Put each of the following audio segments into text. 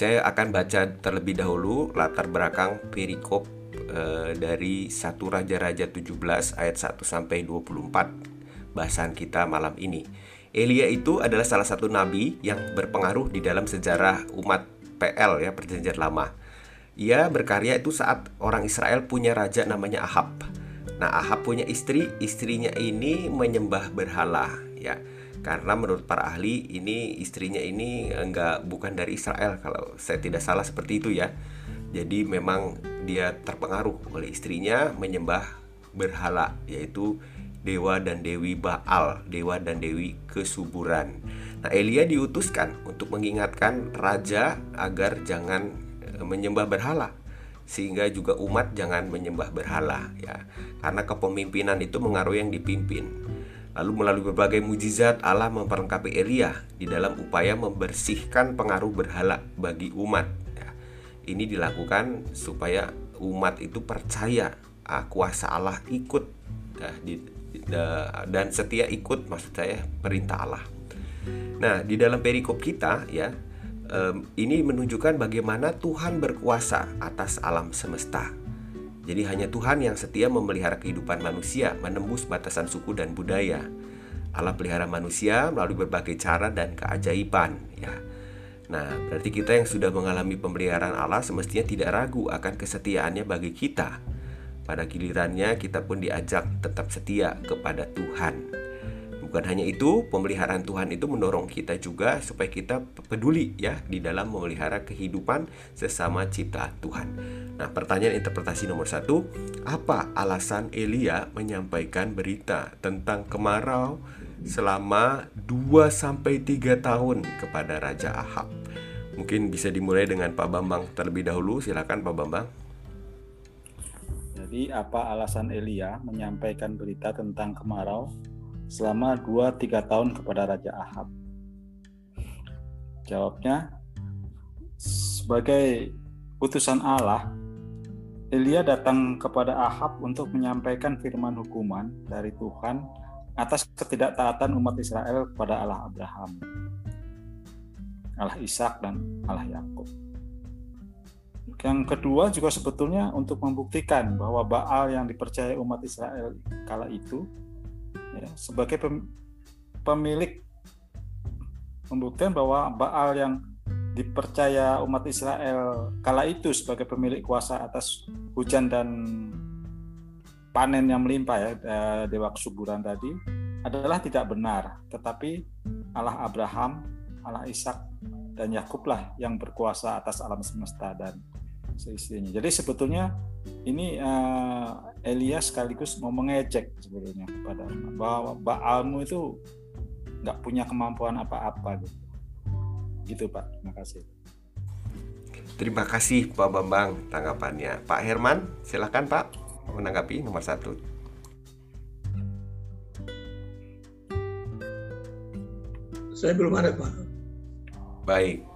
saya akan baca terlebih dahulu latar belakang perikop e, dari satu Raja-Raja 17 ayat 1 sampai 24 bahasan kita malam ini. Elia itu adalah salah satu nabi yang berpengaruh di dalam sejarah umat PL ya perjanjian lama. Ia berkarya itu saat orang Israel punya raja namanya Ahab. Nah, Ahab punya istri, istrinya ini menyembah berhala ya karena menurut para ahli ini istrinya ini enggak bukan dari Israel kalau saya tidak salah seperti itu ya. Jadi memang dia terpengaruh oleh istrinya menyembah berhala yaitu dewa dan dewi Baal, dewa dan dewi kesuburan. Nah, Elia diutuskan untuk mengingatkan raja agar jangan e, menyembah berhala sehingga juga umat jangan menyembah berhala ya. Karena kepemimpinan itu mengaruhi yang dipimpin. Lalu melalui berbagai mujizat Allah memperlengkapi Elia di dalam upaya membersihkan pengaruh berhala bagi umat. Ya, ini dilakukan supaya umat itu percaya ah, kuasa Allah ikut ya, di, da, dan setia ikut maksud saya perintah Allah. Nah di dalam perikop kita ya um, ini menunjukkan bagaimana Tuhan berkuasa atas alam semesta. Jadi hanya Tuhan yang setia memelihara kehidupan manusia, menembus batasan suku dan budaya. Allah pelihara manusia melalui berbagai cara dan keajaiban, ya. Nah, berarti kita yang sudah mengalami pemeliharaan Allah semestinya tidak ragu akan kesetiaannya bagi kita. Pada gilirannya kita pun diajak tetap setia kepada Tuhan. Bukan hanya itu, pemeliharaan Tuhan itu mendorong kita juga supaya kita peduli ya di dalam memelihara kehidupan sesama ciptaan Tuhan. Nah, pertanyaan interpretasi nomor satu, apa alasan Elia menyampaikan berita tentang kemarau selama 2 sampai 3 tahun kepada Raja Ahab? Mungkin bisa dimulai dengan Pak Bambang terlebih dahulu. Silakan Pak Bambang. Jadi apa alasan Elia menyampaikan berita tentang kemarau selama 2-3 tahun kepada Raja Ahab? Jawabnya, sebagai utusan Allah, Elia datang kepada Ahab untuk menyampaikan firman hukuman dari Tuhan atas ketidaktaatan umat Israel kepada Allah Abraham, Allah Ishak dan Allah Yakub. Yang kedua juga sebetulnya untuk membuktikan bahwa Baal yang dipercaya umat Israel kala itu ya, sebagai pemilik membuktikan bahwa Baal yang dipercaya umat Israel kala itu sebagai pemilik kuasa atas hujan dan panen yang melimpah ya eh, dewa kesuburan tadi adalah tidak benar tetapi Allah Abraham Allah Ishak dan Yakub lah yang berkuasa atas alam semesta dan seisinya jadi sebetulnya ini uh, Elias sekaligus mau mengejek sebetulnya kepada bahwa Baalmu itu nggak punya kemampuan apa-apa gitu. Gitu Pak, terima kasih. Terima kasih Pak Bambang tanggapannya. Pak Herman, silakan Pak menanggapi nomor satu. Saya belum ada Pak. Baik.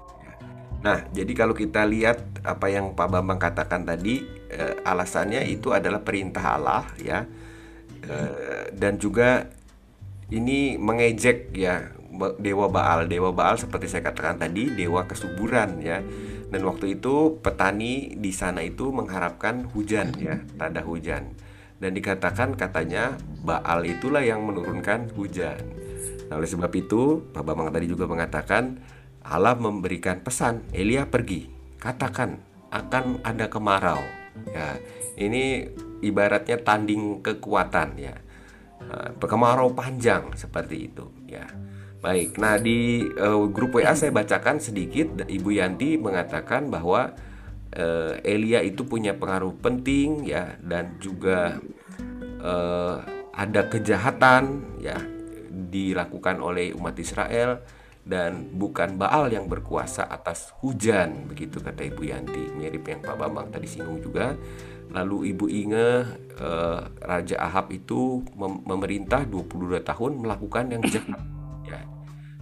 Nah, jadi kalau kita lihat apa yang Pak Bambang katakan tadi, eh, alasannya itu adalah perintah Allah ya, eh, dan juga ini mengejek ya dewa Baal. Dewa Baal seperti saya katakan tadi, dewa kesuburan ya. Dan waktu itu petani di sana itu mengharapkan hujan ya, tanda hujan. Dan dikatakan katanya Baal itulah yang menurunkan hujan. Nah, oleh sebab itu, Pak Bambang tadi juga mengatakan Allah memberikan pesan, Elia pergi, katakan akan ada kemarau. Ya, ini ibaratnya tanding kekuatan ya. Nah, kemarau panjang seperti itu ya. Baik, nah di uh, grup WA saya bacakan sedikit. Ibu Yanti mengatakan bahwa uh, Elia itu punya pengaruh penting ya dan juga uh, ada kejahatan ya dilakukan oleh umat Israel dan bukan Baal yang berkuasa atas hujan begitu kata Ibu Yanti. Mirip yang Pak Bambang tadi singgung juga. Lalu Ibu Inge eh, Raja Ahab itu mem memerintah 22 tahun melakukan yang jahat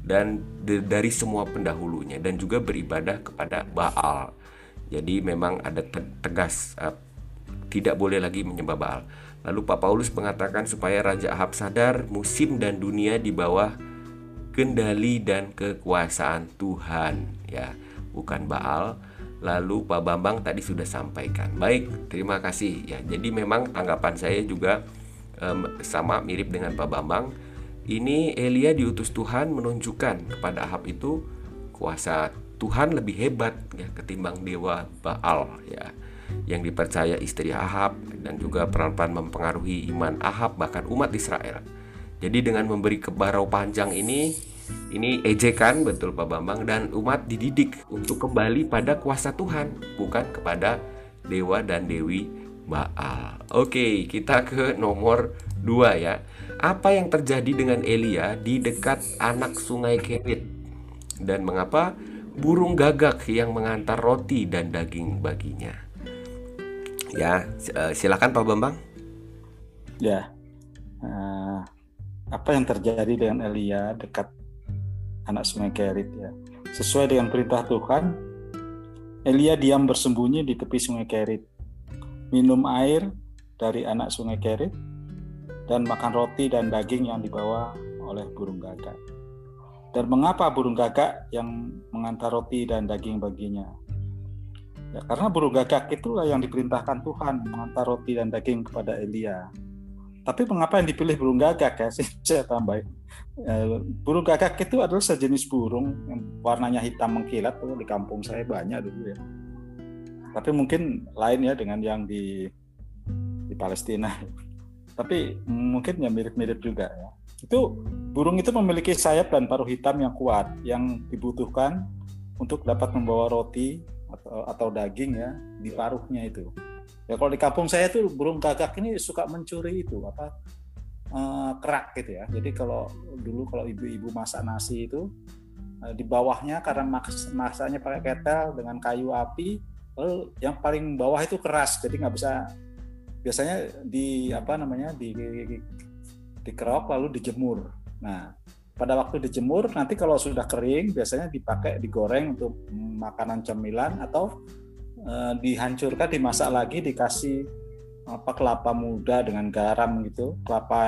dan dari semua pendahulunya dan juga beribadah kepada Baal jadi memang ada te tegas eh, tidak boleh lagi menyembah Baal lalu Pak Paulus mengatakan supaya Raja Ahab sadar musim dan dunia di bawah kendali dan kekuasaan Tuhan ya bukan Baal. Lalu Pak Bambang tadi sudah sampaikan. Baik, terima kasih ya. Jadi memang tanggapan saya juga um, sama mirip dengan Pak Bambang. Ini Elia diutus Tuhan menunjukkan kepada Ahab itu kuasa Tuhan lebih hebat ya ketimbang dewa Baal ya yang dipercaya istri Ahab dan juga peran-peran mempengaruhi iman Ahab bahkan umat Israel. Jadi dengan memberi kebarau panjang ini ini ejekan betul Pak Bambang dan umat dididik untuk kembali pada kuasa Tuhan bukan kepada dewa dan dewi Baal. Oke, kita ke nomor 2 ya. Apa yang terjadi dengan Elia di dekat anak sungai Kerit? Dan mengapa burung gagak yang mengantar roti dan daging baginya? Ya, eh, silakan Pak Bambang. Ya, uh, apa yang terjadi dengan Elia dekat anak sungai Kerit ya. Sesuai dengan perintah Tuhan, Elia diam bersembunyi di tepi sungai Kerit, minum air dari anak sungai Kerit, dan makan roti dan daging yang dibawa oleh burung gagak. Dan mengapa burung gagak yang mengantar roti dan daging baginya? Ya, karena burung gagak itulah yang diperintahkan Tuhan mengantar roti dan daging kepada Elia. Tapi mengapa yang dipilih burung gagak ya? Saya tambahin. Burung gagak itu adalah sejenis burung yang warnanya hitam mengkilat tuh di kampung saya banyak dulu ya. Tapi mungkin lain ya dengan yang di di Palestina. Tapi mungkin ya mirip-mirip juga ya. Itu burung itu memiliki sayap dan paruh hitam yang kuat yang dibutuhkan untuk dapat membawa roti atau, atau daging ya di paruhnya itu. Ya kalau di kampung saya tuh burung gagak ini suka mencuri itu apa uh, kerak gitu ya. Jadi kalau dulu kalau ibu-ibu masak nasi itu uh, di bawahnya karena mas masaknya pakai ketel dengan kayu api, lalu yang paling bawah itu keras, jadi nggak bisa biasanya di apa namanya di dikerok lalu dijemur. Nah pada waktu dijemur nanti kalau sudah kering biasanya dipakai digoreng untuk makanan cemilan atau Eh, dihancurkan dimasak lagi dikasih apa kelapa muda dengan garam gitu. Kelapa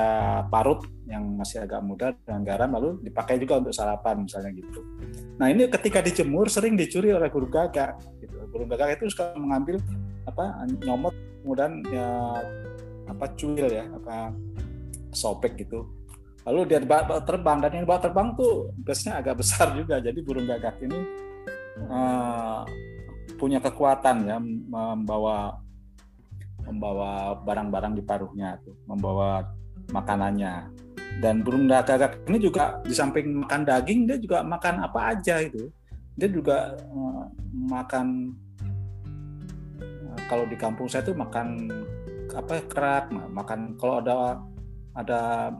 parut yang masih agak muda dengan garam lalu dipakai juga untuk sarapan misalnya gitu. Nah ini ketika dijemur sering dicuri oleh burung gagak gitu. Burung gagak itu suka mengambil apa nyomot kemudian ya apa cuil ya apa sobek gitu lalu dia terbang dan yang bawa terbang tuh biasanya agak besar juga jadi burung gagak ini uh, punya kekuatan ya membawa membawa barang-barang di paruhnya tuh, membawa makanannya. Dan burung gagak ini juga di samping makan daging dia juga makan apa aja itu. Dia juga uh, makan kalau di kampung saya tuh makan apa kerak, makan kalau ada ada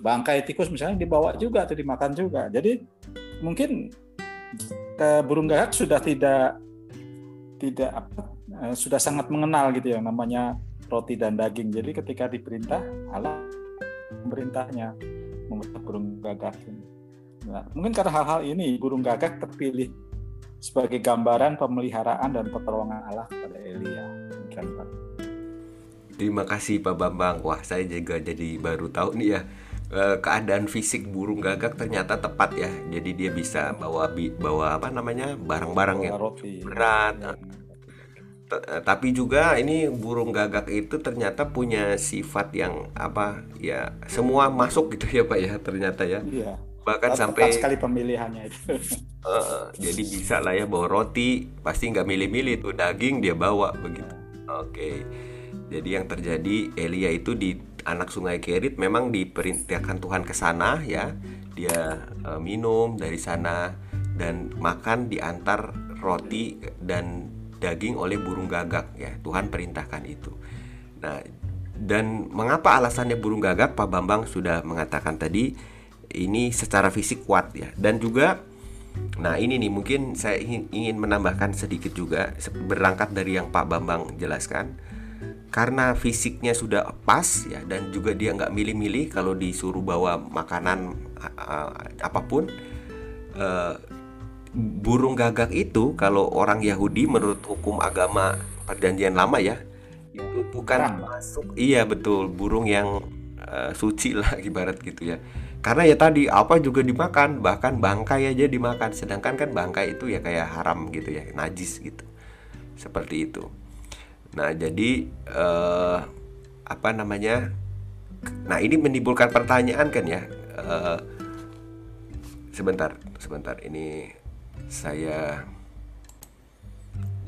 bangkai tikus misalnya dibawa juga atau dimakan juga. Jadi mungkin uh, burung gagak sudah tidak tidak apa uh, sudah sangat mengenal gitu ya namanya roti dan daging. Jadi ketika diperintah Allah memerintahnya membentuk burung gagak. Nah, mungkin karena hal-hal ini burung gagak terpilih sebagai gambaran pemeliharaan dan pertolongan Allah kepada Elia. Terima kasih Pak Bambang. Wah, saya juga jadi baru tahu nih ya Eh, keadaan fisik burung gagak ternyata tepat ya. Jadi dia bisa bawa bawa apa namanya barang-barang yang berat. Iya. Eh, tapi juga ini burung gagak itu ternyata punya sifat yang apa ya semua masuk gitu ya pak ya ternyata ya. Iya. Bahkan Tepat sampai sekali pemilihannya itu. uh, jadi bisa lah ya bawa roti pasti nggak milih-milih tuh daging dia bawa begitu. Oke. Jadi yang terjadi Elia itu di anak sungai Kerit memang diperintahkan Tuhan ke sana ya. Dia e, minum dari sana dan makan diantar roti dan daging oleh burung gagak ya. Tuhan perintahkan itu. Nah, dan mengapa alasannya burung gagak Pak Bambang sudah mengatakan tadi ini secara fisik kuat ya dan juga Nah ini nih mungkin saya ingin menambahkan sedikit juga berangkat dari yang Pak Bambang jelaskan. Karena fisiknya sudah pas ya dan juga dia nggak milih-milih kalau disuruh bawa makanan uh, apa pun uh, burung gagak itu kalau orang Yahudi menurut hukum agama perjanjian lama ya itu bukan masuk iya betul burung yang uh, suci lah ibarat gitu ya karena ya tadi apa juga dimakan bahkan bangkai aja dimakan. Sedangkan kan bangkai itu ya kayak haram gitu ya najis gitu. Seperti itu. Nah jadi eh, apa namanya nah ini menimbulkan pertanyaan kan ya. Eh, sebentar sebentar. Ini saya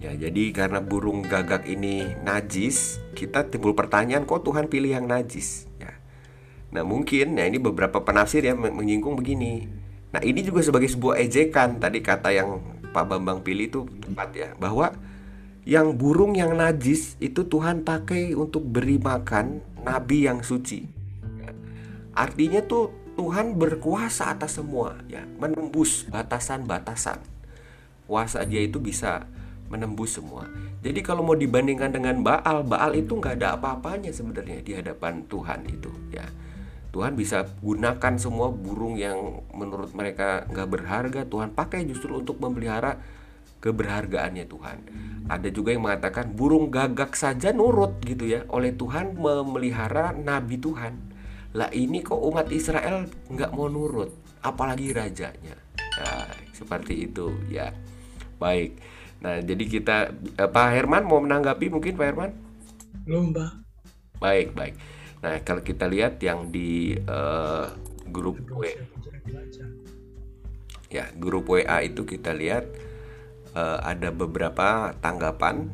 ya jadi karena burung gagak ini najis kita timbul pertanyaan kok Tuhan pilih yang najis Nah mungkin, ya ini beberapa penafsir yang menyinggung begini. Nah ini juga sebagai sebuah ejekan tadi kata yang Pak Bambang pilih itu tepat ya bahwa yang burung yang najis itu Tuhan pakai untuk beri makan nabi yang suci. Ya. Artinya tuh Tuhan berkuasa atas semua ya, menembus batasan-batasan. Kuasa dia itu bisa menembus semua. Jadi kalau mau dibandingkan dengan Baal, Baal itu nggak ada apa-apanya sebenarnya di hadapan Tuhan itu ya. Tuhan bisa gunakan semua burung yang menurut mereka nggak berharga Tuhan pakai justru untuk memelihara keberhargaannya Tuhan. Ada juga yang mengatakan burung gagak saja nurut gitu ya oleh Tuhan memelihara nabi Tuhan. Lah ini kok umat Israel nggak mau nurut apalagi rajanya? Nah, seperti itu ya. Baik. Nah jadi kita eh, Pak Herman mau menanggapi mungkin Pak Herman? Belum Pak. Baik baik Nah, kalau kita lihat yang di uh, grup W, ya grup WA itu kita lihat uh, ada beberapa tanggapan.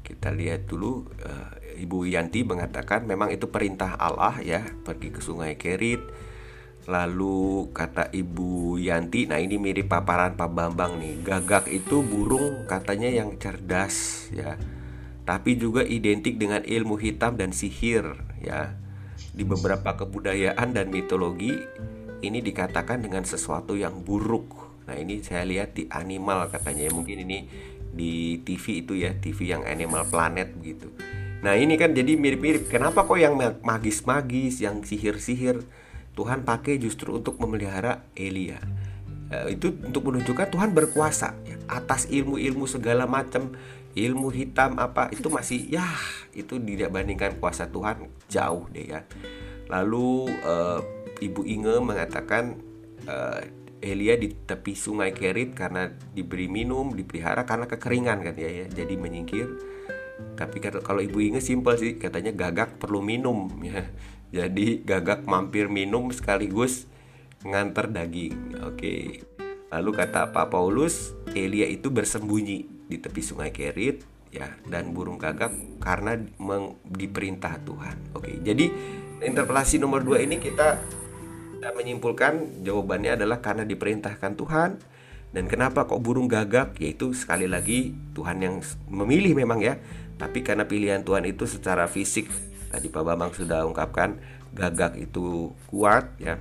Kita lihat dulu uh, Ibu Yanti mengatakan memang itu perintah Allah ya pergi ke Sungai Kerit. Lalu kata Ibu Yanti, nah ini mirip paparan Pak Bambang nih. Gagak itu burung katanya yang cerdas ya. Tapi juga identik dengan ilmu hitam dan sihir ya di beberapa kebudayaan dan mitologi ini dikatakan dengan sesuatu yang buruk. Nah, ini saya lihat di animal katanya ya. Mungkin ini di TV itu ya, TV yang Animal Planet begitu. Nah, ini kan jadi mirip-mirip. Kenapa kok yang magis-magis, yang sihir-sihir Tuhan pakai justru untuk memelihara Elia? Eh, itu untuk menunjukkan Tuhan berkuasa atas ilmu-ilmu segala macam ilmu hitam apa itu masih ya itu tidak bandingkan kuasa Tuhan jauh deh ya. Lalu uh, Ibu Inge mengatakan uh, Elia di tepi sungai Kerit karena diberi minum dipelihara karena kekeringan kan ya, ya jadi menyingkir. Tapi kalau Ibu Inge simpel sih katanya gagak perlu minum ya. Jadi gagak mampir minum sekaligus nganter daging oke. Lalu kata Pak Paulus Elia itu bersembunyi di tepi sungai Kerit ya dan burung gagak karena meng, diperintah Tuhan. Oke, jadi interpelasi nomor dua ini kita menyimpulkan jawabannya adalah karena diperintahkan Tuhan. Dan kenapa kok burung gagak? Yaitu sekali lagi Tuhan yang memilih memang ya. Tapi karena pilihan Tuhan itu secara fisik tadi Pak Bambang sudah ungkapkan gagak itu kuat ya.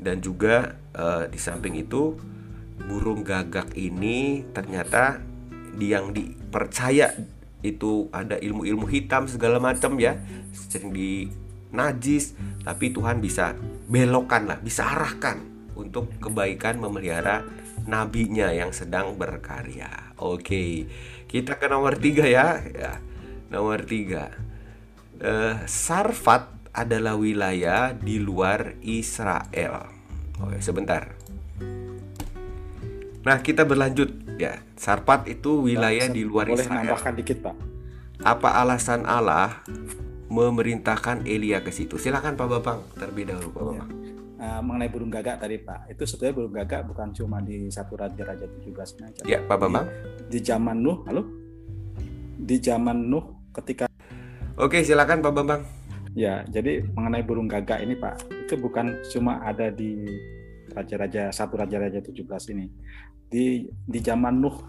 Dan juga uh, di samping itu burung gagak ini ternyata yang dipercaya itu ada ilmu-ilmu hitam segala macam ya. Sering di najis tapi Tuhan bisa belokkan lah bisa arahkan untuk kebaikan memelihara nabinya yang sedang berkarya. Oke kita ke nomor tiga ya, ya. nomor tiga. Uh, Sarfat adalah wilayah di luar Israel. Oke sebentar nah kita berlanjut Ya, Sarpat itu wilayah di luar boleh Israel. nambahkan dikit, Pak. Apa alasan Allah memerintahkan Elia ke situ? Silakan Pak Bambang, terlebih dahulu Pak Bambang. Ya. Uh, mengenai burung gagak tadi Pak, itu sebetulnya burung gagak bukan cuma di satu raja-raja 17 nya Ya, Pak Bambang. Di, di zaman Nuh, halo? Di zaman Nuh ketika Oke, silakan Pak Bambang. Ya, jadi mengenai burung gagak ini Pak, itu bukan cuma ada di raja-raja satu raja-raja 17 ini di di zaman Nuh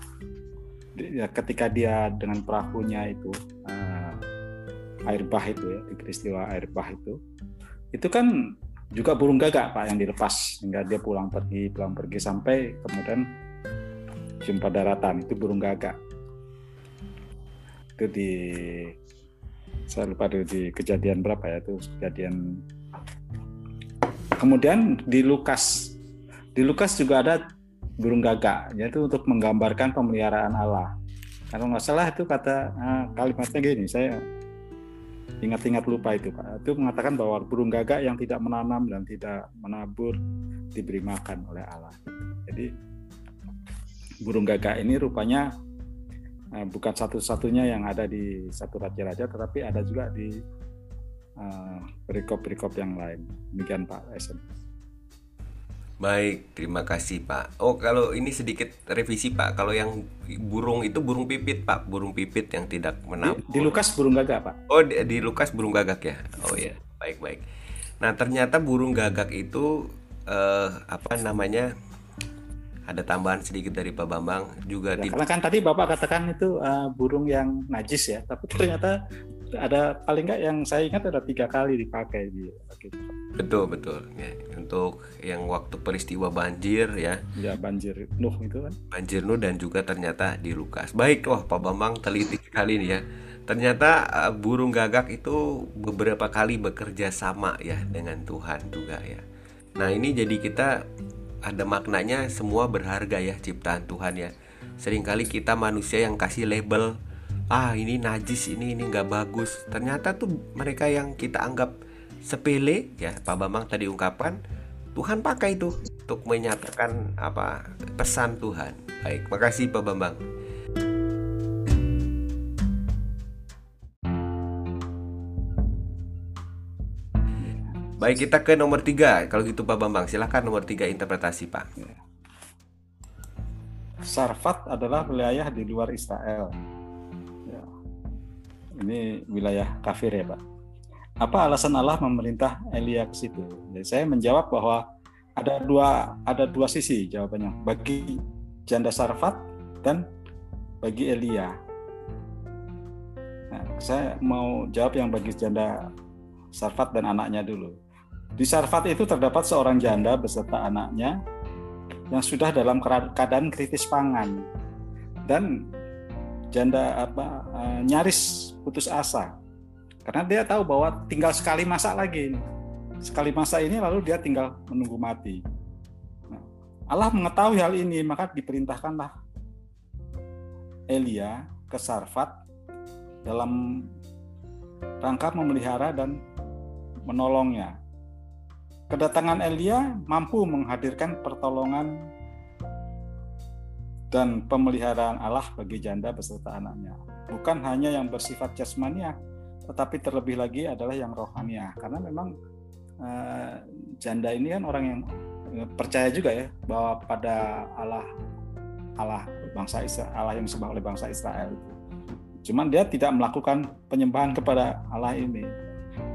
ya, ketika dia dengan perahunya itu uh, air bah itu ya di peristiwa air bah itu itu kan juga burung gagak pak yang dilepas hingga dia pulang pergi pulang pergi sampai kemudian jumpa daratan itu burung gagak. Itu di saya lupa di, di kejadian berapa ya itu kejadian. Kemudian di Lukas di Lukas juga ada burung gagak, yaitu untuk menggambarkan pemeliharaan Allah. Kalau nggak salah itu kata uh, kalimatnya gini, saya ingat-ingat lupa itu Pak. Itu mengatakan bahwa burung gagak yang tidak menanam dan tidak menabur diberi makan oleh Allah. Jadi burung gagak ini rupanya uh, bukan satu-satunya yang ada di satu raja-raja, tetapi ada juga di uh, perikop-perikop yang lain. Demikian Pak Esen. Baik, terima kasih Pak. Oh, kalau ini sedikit revisi Pak. Kalau yang burung itu burung pipit Pak, burung pipit yang tidak menabur. Di, di Lukas burung gagak Pak. Oh, di, di Lukas burung gagak ya. Oh ya, baik baik. Nah ternyata burung gagak itu eh, apa namanya? Ada tambahan sedikit dari Pak Bambang juga Ya, di karena kan tadi Bapak katakan itu uh, burung yang najis ya, tapi ternyata ada paling nggak yang saya ingat ada tiga kali dipakai di Alkitab. betul betul ya. Untuk yang waktu peristiwa banjir ya, Ya banjir Nuh itu kan. banjir Nuh dan juga ternyata di Lukas. Baik, wah Pak Bambang teliti sekali nih ya. Ternyata uh, burung gagak itu beberapa kali bekerja sama ya dengan Tuhan juga ya. Nah ini jadi kita ada maknanya semua berharga ya ciptaan Tuhan ya. Seringkali kita manusia yang kasih label ah ini najis ini ini nggak bagus. Ternyata tuh mereka yang kita anggap sepele ya Pak Bambang tadi ungkapkan Tuhan pakai itu untuk menyatakan apa pesan Tuhan. Baik, makasih Pak Bambang. Baik kita ke nomor tiga Kalau gitu Pak Bambang silahkan nomor tiga interpretasi Pak Sarfat adalah wilayah di luar Israel. Ini wilayah kafir ya Pak. Apa alasan Allah memerintah Elia ke situ? Jadi saya menjawab bahwa ada dua ada dua sisi jawabannya bagi janda Sarfat dan bagi Elia. Nah, saya mau jawab yang bagi janda Sarfat dan anaknya dulu. Di Sarfat itu terdapat seorang janda beserta anaknya yang sudah dalam keadaan kritis pangan dan janda apa eh, nyaris putus asa. Karena dia tahu bahwa tinggal sekali masak lagi. Sekali masak ini lalu dia tinggal menunggu mati. Nah, Allah mengetahui hal ini maka diperintahkanlah Elia ke Sarfat dalam rangka memelihara dan menolongnya. Kedatangan Elia mampu menghadirkan pertolongan dan pemeliharaan Allah bagi janda beserta anaknya. Bukan hanya yang bersifat jasmania, tetapi terlebih lagi adalah yang rohania. Karena memang eh, janda ini kan orang yang eh, percaya juga ya bahwa pada Allah Allah bangsa Israel, Allah yang disembah oleh bangsa Israel. Cuman dia tidak melakukan penyembahan kepada Allah ini.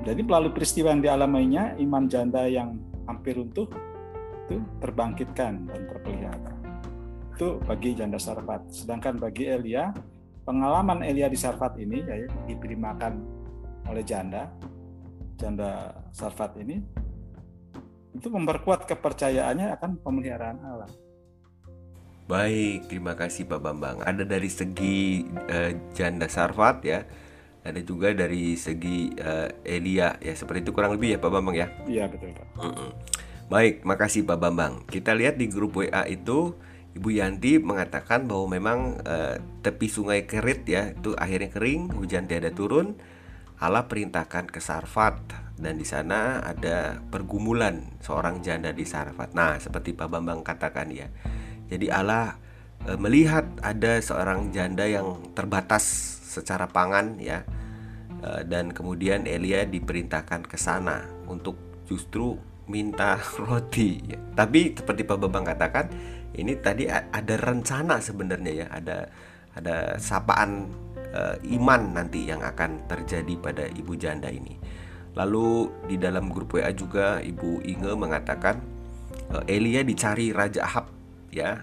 Jadi melalui peristiwa yang dialaminya, iman janda yang hampir runtuh itu terbangkitkan dan terpelihara. Itu bagi janda Sarfat. Sedangkan bagi Elia, pengalaman Elia di Sarfat ini, ya, diberi makan oleh janda, janda Sarfat ini, itu memperkuat kepercayaannya akan pemeliharaan Allah. Baik, terima kasih Pak Bambang. Ada dari segi eh, janda Sarfat ya, ada juga dari segi eh, Elia ya. Seperti itu kurang lebih ya Pak Bambang ya. Iya betul Pak. Mm-mm. Baik, makasih Pak Bambang. Kita lihat di grup WA itu Ibu Yanti mengatakan bahwa memang eh, tepi sungai Kerit ya itu akhirnya kering, hujan tiada turun. Allah perintahkan ke Sarfat dan di sana ada pergumulan seorang janda di Sarfat. Nah, seperti Pak Bambang katakan ya. Jadi Allah eh, melihat ada seorang janda yang terbatas secara pangan ya. Eh, dan kemudian Elia diperintahkan ke sana untuk justru minta roti. ya. Tapi seperti Pak Bambang katakan, ini tadi ada rencana sebenarnya ya, ada ada sapaan eh, iman nanti yang akan terjadi pada ibu janda ini. Lalu di dalam grup WA juga Ibu Inge mengatakan eh, Elia dicari Raja Ahab ya.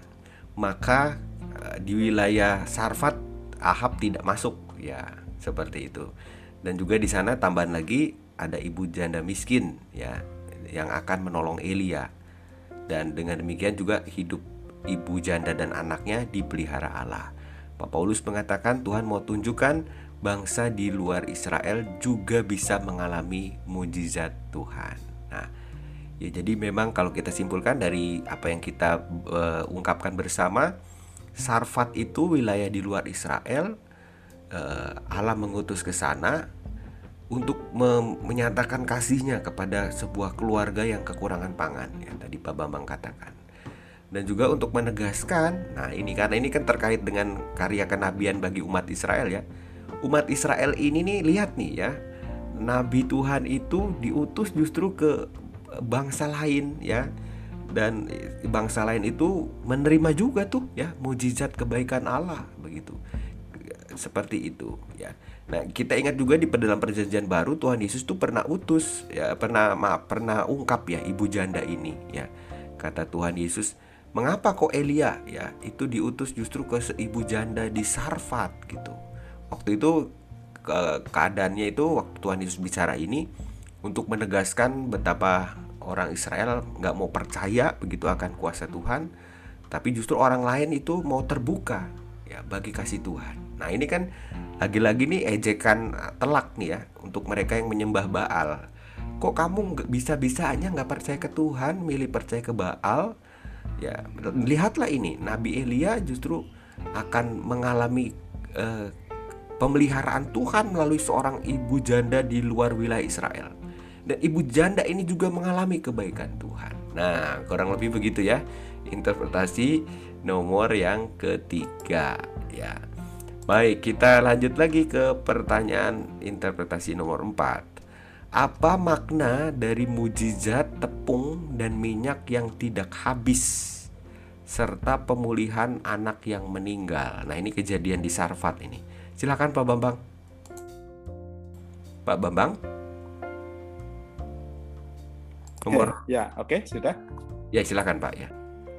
Maka eh, di wilayah Sarfat Ahab tidak masuk ya, seperti itu. Dan juga di sana tambahan lagi ada ibu janda miskin ya yang akan menolong Elia. Dan dengan demikian juga hidup ibu janda dan anaknya dipelihara Allah. Pak Paulus mengatakan Tuhan mau tunjukkan bangsa di luar Israel juga bisa mengalami mujizat Tuhan. Nah, ya jadi memang kalau kita simpulkan dari apa yang kita eh, ungkapkan bersama, Sarfat itu wilayah di luar Israel. eh, Allah mengutus ke sana untuk menyatakan kasihnya kepada sebuah keluarga yang kekurangan pangan ya tadi Pak Bambang katakan dan juga untuk menegaskan nah ini karena ini kan terkait dengan karya kenabian bagi umat Israel ya. Umat Israel ini nih lihat nih ya nabi Tuhan itu diutus justru ke bangsa lain ya. Dan bangsa lain itu menerima juga tuh ya mujizat kebaikan Allah begitu. Seperti itu ya. Nah, kita ingat juga di dalam perjanjian baru Tuhan Yesus tuh pernah utus ya, pernah maaf, pernah ungkap ya ibu janda ini ya. Kata Tuhan Yesus, "Mengapa kok Elia ya itu diutus justru ke ibu janda di Sarfat gitu." Waktu itu ke keadaannya itu waktu Tuhan Yesus bicara ini untuk menegaskan betapa orang Israel nggak mau percaya begitu akan kuasa Tuhan, tapi justru orang lain itu mau terbuka ya bagi kasih Tuhan. Nah ini kan lagi-lagi nih ejekan telak nih ya untuk mereka yang menyembah Baal. Kok kamu bisa-bisanya nggak percaya ke Tuhan, milih percaya ke Baal? Ya lihatlah ini Nabi Elia justru akan mengalami uh, pemeliharaan Tuhan melalui seorang ibu janda di luar wilayah Israel. Dan ibu janda ini juga mengalami kebaikan Tuhan. Nah, kurang lebih begitu ya interpretasi nomor yang ketiga ya. Baik, kita lanjut lagi ke pertanyaan interpretasi nomor 4. Apa makna dari mujizat tepung dan minyak yang tidak habis serta pemulihan anak yang meninggal? Nah, ini kejadian di Sarfat ini. Silakan Pak Bambang. Pak Bambang? Nomor eh, Ya, oke, okay, sudah. Ya, silakan Pak ya.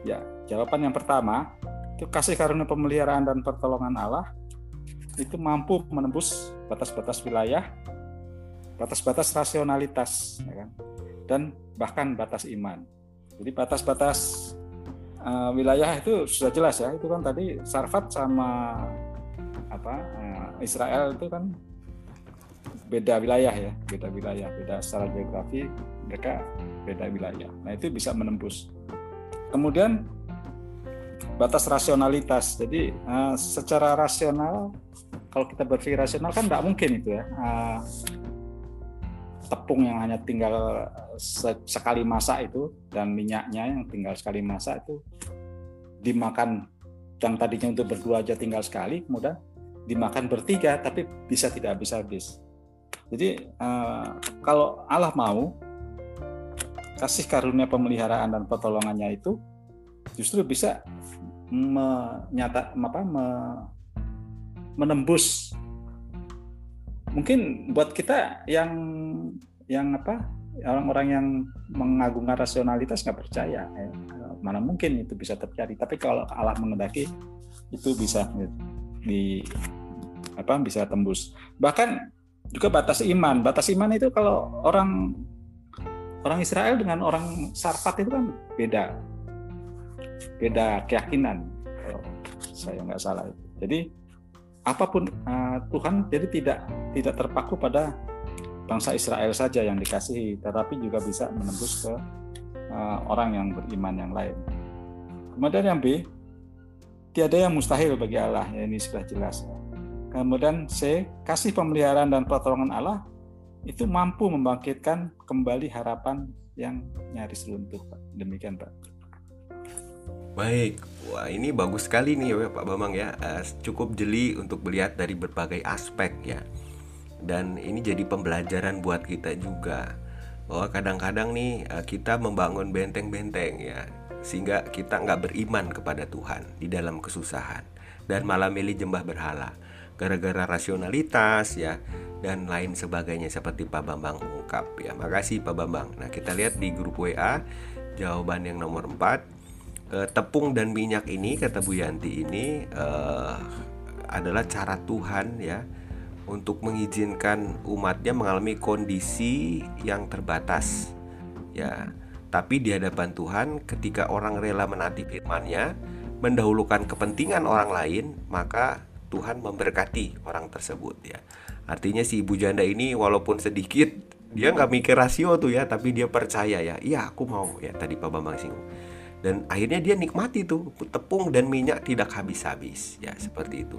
Ya, jawaban yang pertama itu kasih karunia pemeliharaan dan pertolongan Allah itu mampu menembus batas-batas wilayah, batas-batas rasionalitas, ya kan? dan bahkan batas iman. Jadi batas-batas uh, wilayah itu sudah jelas ya, itu kan tadi Sarfat sama apa uh, Israel itu kan beda wilayah ya, beda wilayah, beda secara geografi mereka beda wilayah. Nah itu bisa menembus. Kemudian batas rasionalitas. Jadi uh, secara rasional kalau kita berpikir rasional kan tidak mungkin itu ya uh, tepung yang hanya tinggal sekali masak itu dan minyaknya yang tinggal sekali masak itu dimakan yang tadinya untuk berdua aja tinggal sekali kemudian dimakan bertiga tapi bisa tidak habis-habis jadi uh, kalau Allah mau kasih karunia pemeliharaan dan pertolongannya itu justru bisa menyata apa me, menembus mungkin buat kita yang yang apa orang-orang yang mengagungkan rasionalitas nggak percaya ya. mana mungkin itu bisa terjadi. Tapi kalau Allah mengendaki itu bisa di apa bisa tembus. Bahkan juga batas iman. Batas iman itu kalau orang orang Israel dengan orang Sarfat itu kan beda. Beda keyakinan kalau saya nggak salah. Jadi apa pun uh, Tuhan jadi tidak tidak terpaku pada bangsa Israel saja yang dikasihi, tetapi juga bisa menembus ke uh, orang yang beriman yang lain. Kemudian yang B, tiada yang mustahil bagi Allah, ya ini sudah jelas. Kemudian C, kasih pemeliharaan dan pertolongan Allah itu mampu membangkitkan kembali harapan yang nyaris runtuh. Demikian Pak. Baik, wah ini bagus sekali nih ya Pak Bambang ya. Uh, cukup jeli untuk melihat dari berbagai aspek ya. Dan ini jadi pembelajaran buat kita juga bahwa kadang-kadang nih uh, kita membangun benteng-benteng ya sehingga kita nggak beriman kepada Tuhan di dalam kesusahan dan malah milih jembah berhala gara-gara rasionalitas ya dan lain sebagainya seperti Pak Bambang ungkap ya. Makasih Pak Bambang. Nah, kita lihat di grup WA jawaban yang nomor 4 uh, tepung dan minyak ini kata Bu Yanti ini uh, adalah cara Tuhan ya untuk mengizinkan umatnya mengalami kondisi yang terbatas ya. Tapi di hadapan Tuhan ketika orang rela menaati firman-Nya mendahulukan kepentingan orang lain maka Tuhan memberkati orang tersebut ya. Artinya si ibu janda ini walaupun sedikit dia nggak mikir rasio tuh ya tapi dia percaya ya. Iya aku mau ya tadi Pak Bambang singgung dan akhirnya dia nikmati tuh tepung dan minyak tidak habis-habis ya seperti itu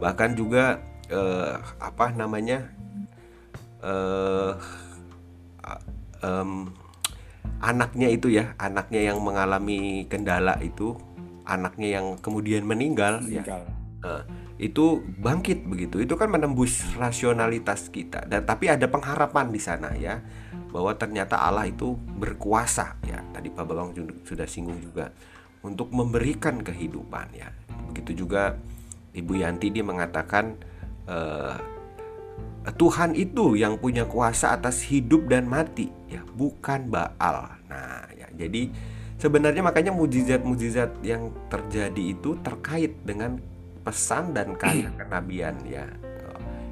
bahkan juga eh, apa namanya uh, um, anaknya itu ya, anaknya yang mengalami kendala itu, anaknya yang kemudian meninggal, ya. meninggal. ya. Uh, itu bangkit begitu. Itu kan menembus rasionalitas kita. Dan tapi ada pengharapan di sana ya bahwa ternyata Allah itu berkuasa ya. Tadi Pak Babang sudah singgung juga untuk memberikan kehidupan ya. Begitu juga Ibu Yanti dia mengatakan uh, Tuhan itu yang punya kuasa atas hidup dan mati ya, bukan Baal. Nah, ya jadi sebenarnya makanya mujizat-mujizat yang terjadi itu terkait dengan pesan dan karya kenabian ya.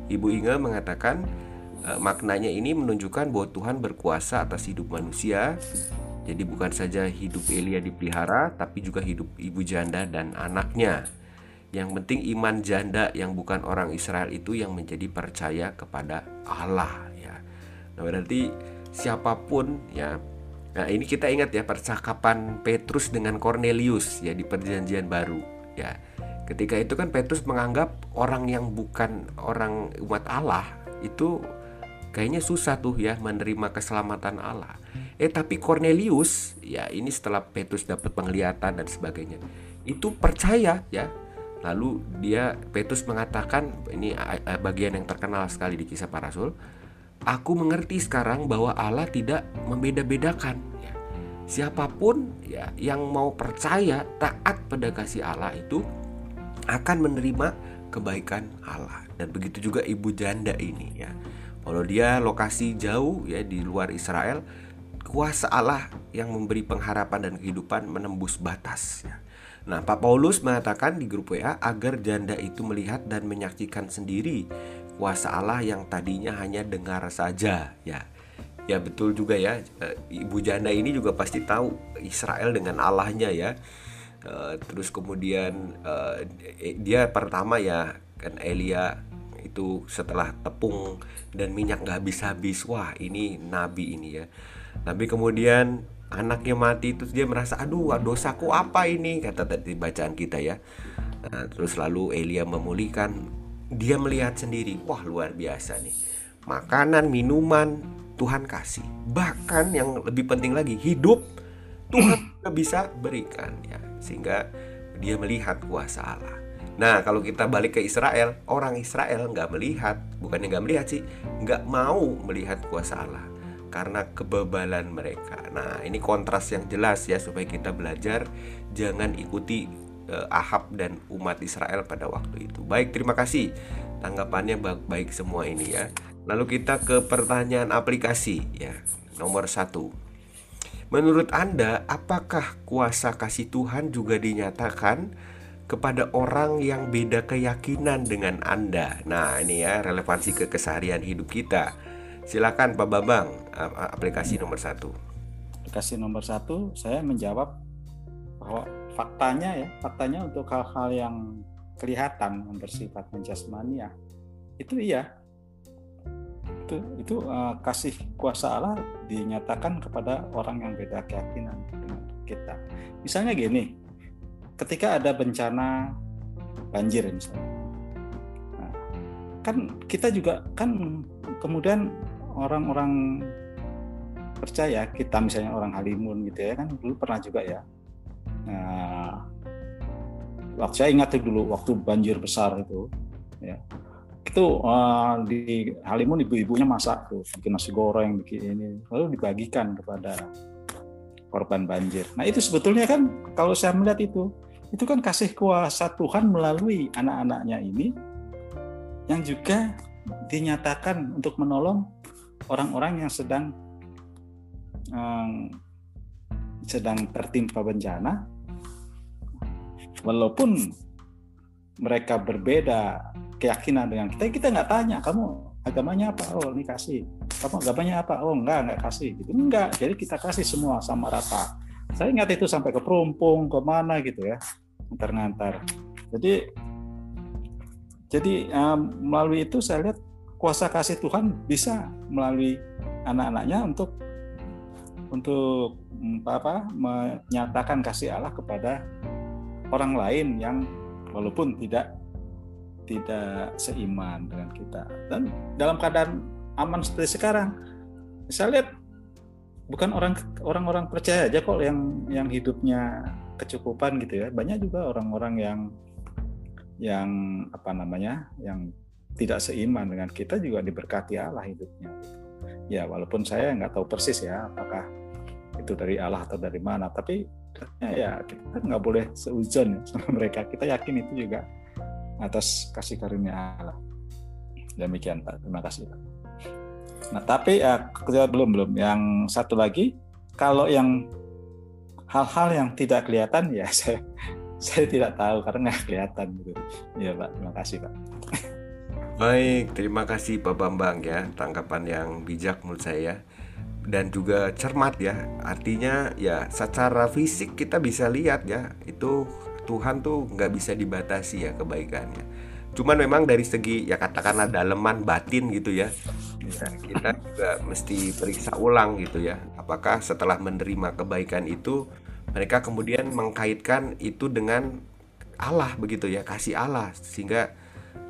Ibu Inge mengatakan maknanya ini menunjukkan bahwa Tuhan berkuasa atas hidup manusia. Jadi bukan saja hidup Elia dipelihara, tapi juga hidup ibu janda dan anaknya. Yang penting iman janda yang bukan orang Israel itu yang menjadi percaya kepada Allah ya. Nah, berarti siapa pun ya Nah, ini kita ingat ya percakapan Petrus dengan Cornelius ya di perjanjian baru ya. Ketika itu kan Petrus menganggap orang yang bukan orang umat Allah itu kayaknya susah tuh ya menerima keselamatan Allah. Eh tapi Cornelius ya ini setelah Petrus dapat penglihatan dan sebagainya itu percaya ya Lalu dia Petrus mengatakan ini bagian yang terkenal sekali di kisah para rasul. Aku mengerti sekarang bahwa Allah tidak membeda-bedakan. Ya. Siapa pun ya yang mau percaya taat pada kasih Allah itu akan menerima kebaikan Allah. Dan begitu juga ibu janda ini ya. Kalau dia lokasi jauh ya di luar Israel, kuasa Allah yang memberi pengharapan dan kehidupan menembus batas ya. Nah, Pak Paulus mengatakan di grup WA agar janda itu melihat dan menyaksikan sendiri kuasa Allah yang tadinya hanya dengar saja, ya. Ya betul juga ya, eh, ibu janda ini juga pasti tahu Israel dengan Allahnya ya. Eh, terus kemudian eh, dia pertama ya kan Elia itu setelah tepung dan minyak nggak habis-habis, wah ini nabi ini ya. Nabi kemudian anaknya mati terus dia merasa aduh dosaku apa ini? Kata tadi bacaan kita ya. Nah, terus lalu Elia memulihkan. Dia melihat sendiri wah luar biasa nih. Makanan minuman Tuhan kasih. Bahkan yang lebih penting lagi hidup Tuhan bisa berikan ya. Sehingga dia melihat kuasa Allah Nah kalau kita balik ke Israel Orang Israel nggak melihat Bukannya nggak melihat sih nggak mau melihat kuasa Allah karena kebebalan mereka. Nah, ini kontras yang jelas ya supaya kita belajar jangan ikuti uh, Ahab dan umat Israel pada waktu itu. Baik, terima kasih. Tanggapannya baik, baik semua ini ya. Lalu kita ke pertanyaan aplikasi ya. Nomor satu. Menurut Anda, apakah kuasa kasih Tuhan juga dinyatakan kepada orang yang beda keyakinan dengan Anda? Nah, ini ya relevansi ke keseharian hidup kita. Silakan Pak Bambang, aplikasi nomor satu. Aplikasi nomor satu, saya menjawab bahwa faktanya ya, faktanya untuk hal-hal yang kelihatan yang bersifat menjasmani ya, itu iya. Itu, itu uh, kasih kuasa Allah dinyatakan kepada orang yang beda keyakinan dengan kita. Misalnya gini, ketika ada bencana banjir misalnya, nah, kan kita juga kan kemudian orang-orang percaya kita misalnya orang Halimun gitu ya kan dulu pernah juga ya. Nah, waktu saya ingat dulu waktu banjir besar itu ya. Itu uh, di Halimun ibu-ibunya masak tuh bikin nasi goreng bikin ini lalu dibagikan kepada korban banjir. Nah itu sebetulnya kan kalau saya melihat itu itu kan kasih kuasa Tuhan melalui anak-anaknya ini yang juga dinyatakan untuk menolong orang-orang yang sedang um, sedang tertimpa bencana. Walaupun mereka berbeda keyakinan dengan kita kita nggak tanya kamu agamanya apa? Oh ini kasih. Kamu agamanya apa? Oh enggak enggak kasih. Gitu. Enggak. Jadi kita kasih semua sama rata saya ingat itu sampai ke perumpung ke mana gitu ya ngantar-ngantar jadi jadi um, melalui itu saya lihat kuasa kasih Tuhan bisa melalui anak-anaknya untuk untuk apa menyatakan kasih Allah kepada orang lain yang walaupun tidak tidak seiman dengan kita dan dalam keadaan aman seperti sekarang. Saya lihat bukan orang orang-orang percaya aja kok yang yang hidupnya kecukupan gitu ya. Banyak juga orang-orang yang yang apa namanya yang tidak seiman dengan kita juga diberkati Allah hidupnya. Ya walaupun saya nggak tahu persis ya apakah itu dari Allah atau dari mana, tapi ya kita nggak boleh seuzon ya sama mereka. Kita yakin itu juga atas kasih karunia Allah. Demikian Pak, terima kasih Pak. Nah tapi ya belum belum. Yang satu lagi kalau yang hal-hal yang tidak kelihatan ya saya saya tidak tahu karena nggak kelihatan gitu. Ya Pak, terima kasih Pak. Baik, terima kasih Pak Bambang ya tanggapan yang bijak menurut saya dan juga cermat ya. Artinya ya secara fisik kita bisa lihat ya itu Tuhan tuh nggak bisa dibatasi ya kebaikannya. Cuman memang dari segi ya katakanlah daleman batin gitu ya, ya kita juga mesti periksa ulang gitu ya. Apakah setelah menerima kebaikan itu mereka kemudian mengkaitkan itu dengan Allah begitu ya kasih Allah. Sehingga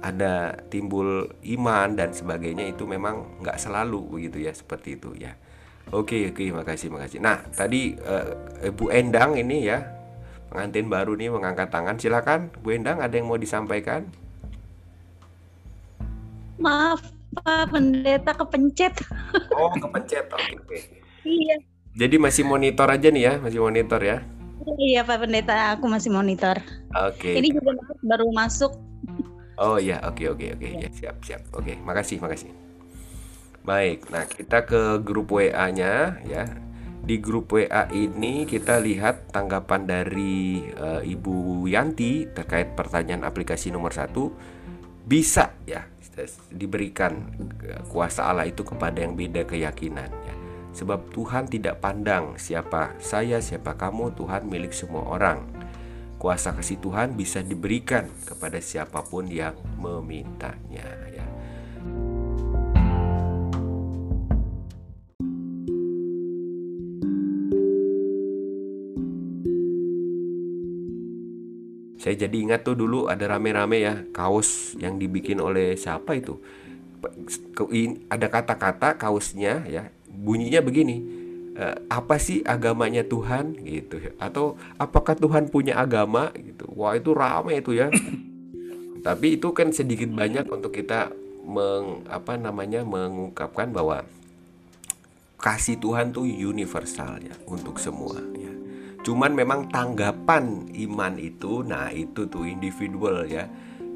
ada timbul iman dan sebagainya itu memang nggak selalu begitu ya seperti itu ya. Oke oke makasih makasih. Nah tadi uh, Bu Endang ini ya pengantin baru nih mengangkat tangan. Silakan Bu Endang ada yang mau disampaikan maaf Pak pendeta kepencet oh kepencet oke oke iya jadi masih monitor aja nih ya, masih monitor ya? Iya Pak Pendeta, aku masih monitor. Oke. Okay. Ini juga baru masuk. Oh iya, oke okay, oke okay, oke, ya siap siap. Oke, okay, makasih makasih. Baik, nah kita ke grup WA-nya ya. Di grup WA ini kita lihat tanggapan dari uh, Ibu Yanti terkait pertanyaan aplikasi nomor satu bisa ya diberikan kuasa Allah itu kepada yang beda keyakinan ya Sebab Tuhan tidak pandang siapa saya, siapa kamu, Tuhan milik semua orang. Kuasa kasih Tuhan bisa diberikan kepada siapa pun yang memintanya ya. Saya jadi ingat tuh dulu ada rame-rame ya kaos yang dibikin oleh siapa itu? Ada kata-kata kaosnya ya bunyinya begini uh, apa sih agamanya Tuhan? Gitu atau apakah Tuhan punya agama? Gitu. Wah itu ramai itu ya. Tapi itu kan sedikit banyak untuk kita meng, apa namanya mengungkapkan bahwa kasih Tuhan tuh universal ya untuk semua ya cuman memang tanggapan iman itu nah itu tuh individual ya.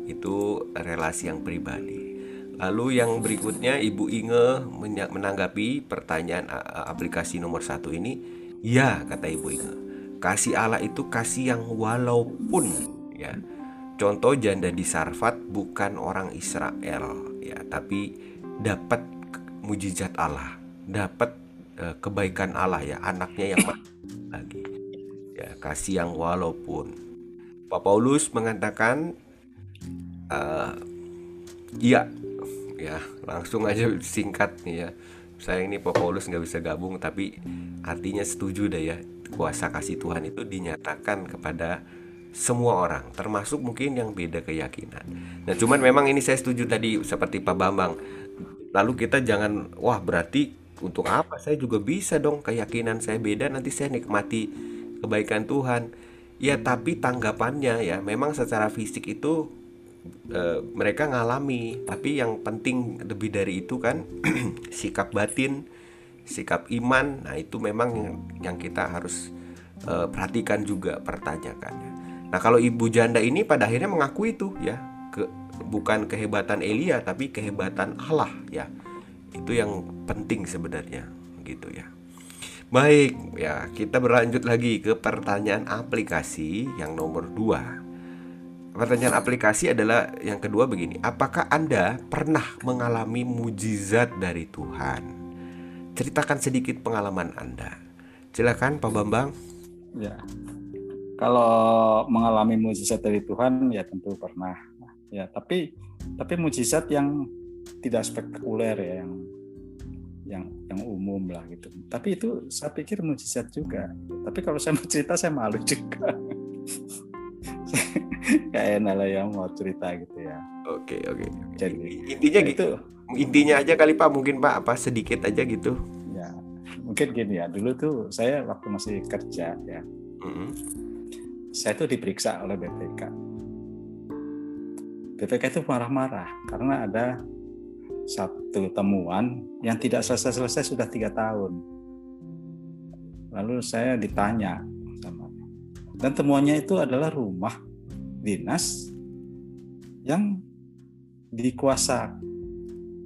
Itu relasi yang pribadi. Lalu yang berikutnya Ibu Inge menanggapi pertanyaan aplikasi nomor satu ini. Ya kata Ibu Inge Kasih Allah itu kasih yang walaupun ya. Contoh janda di Sarfat bukan orang Israel ya. Tapi dapat mujizat Allah Dapat uh, kebaikan Allah ya Anaknya yang lagi ya Kasih yang walaupun. Pak Paulus mengatakan uh, Iya ya langsung aja singkat nih ya. Saya ini Pak Paulus nggak bisa gabung tapi artinya setuju deh ya kuasa kasih Tuhan itu dinyatakan kepada semua orang termasuk mungkin yang beda keyakinan. Nah cuman memang ini saya setuju tadi seperti Pak Bambang. Lalu kita jangan wah berarti untuk apa? Saya juga bisa dong keyakinan saya beda nanti saya nikmati kebaikan Tuhan. Ya tapi tanggapannya ya memang secara fisik itu e, mereka ngalami. Tapi yang penting lebih dari itu kan sikap batin sikap iman. Nah itu memang yang, yang kita harus e, perhatikan juga pertanyakannya. Nah kalau ibu janda ini pada akhirnya mengaku itu ya ke bukan kehebatan Elia tapi kehebatan Allah ya. Itu yang penting sebenarnya gitu ya Baik, ya kita berlanjut lagi ke pertanyaan aplikasi yang nomor 2 Pertanyaan aplikasi adalah yang kedua begini, apakah Anda pernah mengalami mujizat dari Tuhan? Ceritakan sedikit pengalaman Anda. Silakan Pak Bambang. Ya. Kalau mengalami mujizat dari Tuhan ya tentu pernah. Ya, tapi tapi mujizat yang tidak spektakuler ya yang yang umum lah gitu. Tapi itu saya pikir mujizat juga. Tapi kalau saya mau cerita saya malu juga. Gak enak lah ya mau cerita gitu ya. Oke oke. Jadi Intinya ya gitu. itu Intinya aja kali Pak, mungkin Pak apa sedikit aja gitu. ya mungkin gini ya. Dulu tuh saya waktu masih kerja ya, Mm-mm. saya tuh diperiksa oleh BPK. BPK itu marah-marah karena ada satu temuan yang tidak selesai-selesai sudah tiga tahun. Lalu saya ditanya dan temuannya itu adalah rumah dinas yang dikuasa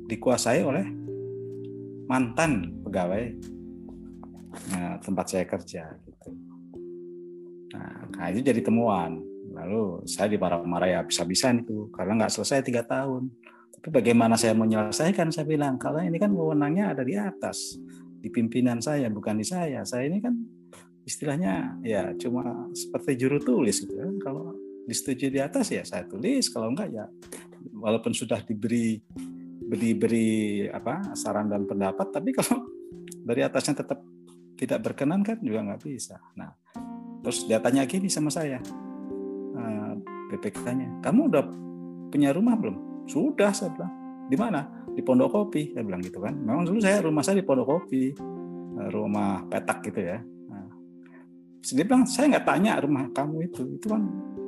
dikuasai oleh mantan pegawai nah, tempat saya kerja gitu. Nah, nah, itu jadi temuan. Lalu saya dimarah-marah ya bisa-bisa itu karena nggak selesai tiga tahun. Tapi bagaimana saya menyelesaikan? Saya bilang kalau ini kan wewenangnya ada di atas, di pimpinan saya bukan di saya. Saya ini kan istilahnya ya cuma seperti juru tulis gitu kan. Kalau disetujui di atas ya saya tulis, kalau enggak ya walaupun sudah diberi beri beri apa saran dan pendapat, tapi kalau dari atasnya tetap tidak berkenan kan juga nggak bisa. Nah, terus dia tanya gini sama saya, eh, BPK-nya, kamu udah punya rumah belum? Sudah, saya bilang. Di mana? Di Pondok Kopi, saya bilang gitu kan. Memang dulu saya rumah saya di Pondok Kopi, eh, rumah petak gitu ya. Nah, dia bilang, saya nggak tanya rumah kamu itu, itu kan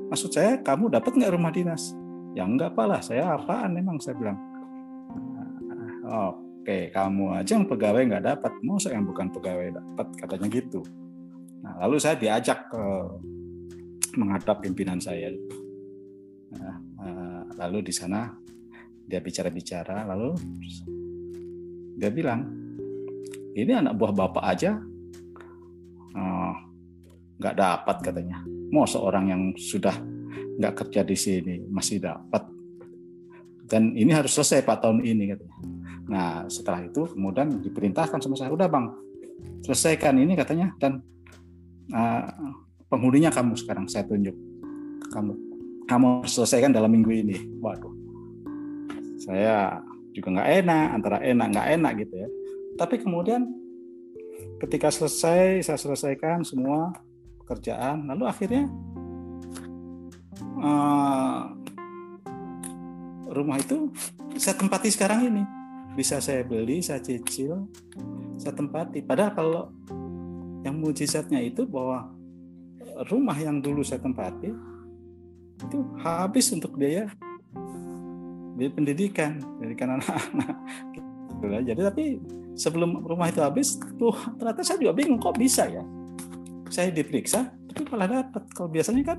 maksud saya kamu dapat nggak rumah dinas? Ya enggak apalah, saya apaan memang saya bilang. Nah, Oke, kamu aja yang pegawai nggak dapat, mau saya yang bukan pegawai dapat, katanya gitu. Nah, lalu saya diajak ke menghadap pimpinan saya. Lalu di sana dia bicara-bicara, lalu dia bilang, ini anak buah bapak aja eh, nggak dapat katanya. Mau seorang yang sudah nggak kerja di sini masih dapat. Dan ini harus selesai pak tahun ini katanya. Nah setelah itu kemudian diperintahkan sama saya, udah bang selesaikan ini katanya dan uh, penghuninya kamu sekarang saya tunjuk kamu kamu selesaikan dalam minggu ini. Waduh, saya juga nggak enak antara enak nggak enak gitu ya. Tapi kemudian ketika selesai saya selesaikan semua pekerjaan, lalu akhirnya uh, rumah itu saya tempati sekarang ini bisa saya beli, saya cicil, saya tempati. Padahal kalau yang mujizatnya itu bahwa rumah yang dulu saya tempati itu habis untuk biaya biaya pendidikan, pendidikan anak-anak. Gitu. Jadi tapi sebelum rumah itu habis, tuh ternyata saya juga bingung kok bisa ya. Saya diperiksa, tapi malah dapat. Kalau biasanya kan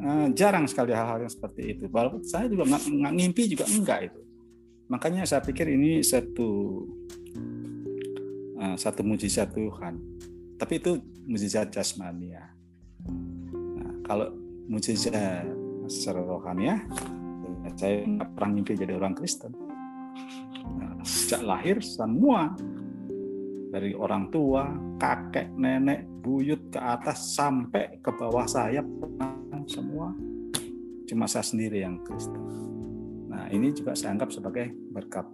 eh, jarang sekali hal-hal yang seperti itu. Walaupun saya juga nggak ngimpi juga enggak itu. Makanya saya pikir ini satu uh, satu mujizat Tuhan. Tapi itu mujizat jasmani. Nah, kalau mujizat secara rohani ya, saya nggak pernah mimpi jadi orang Kristen. Nah, sejak lahir semua dari orang tua, kakek, nenek, buyut ke atas sampai ke bawah saya semua cuma saya sendiri yang Kristen. Nah, ini juga saya anggap sebagai berkat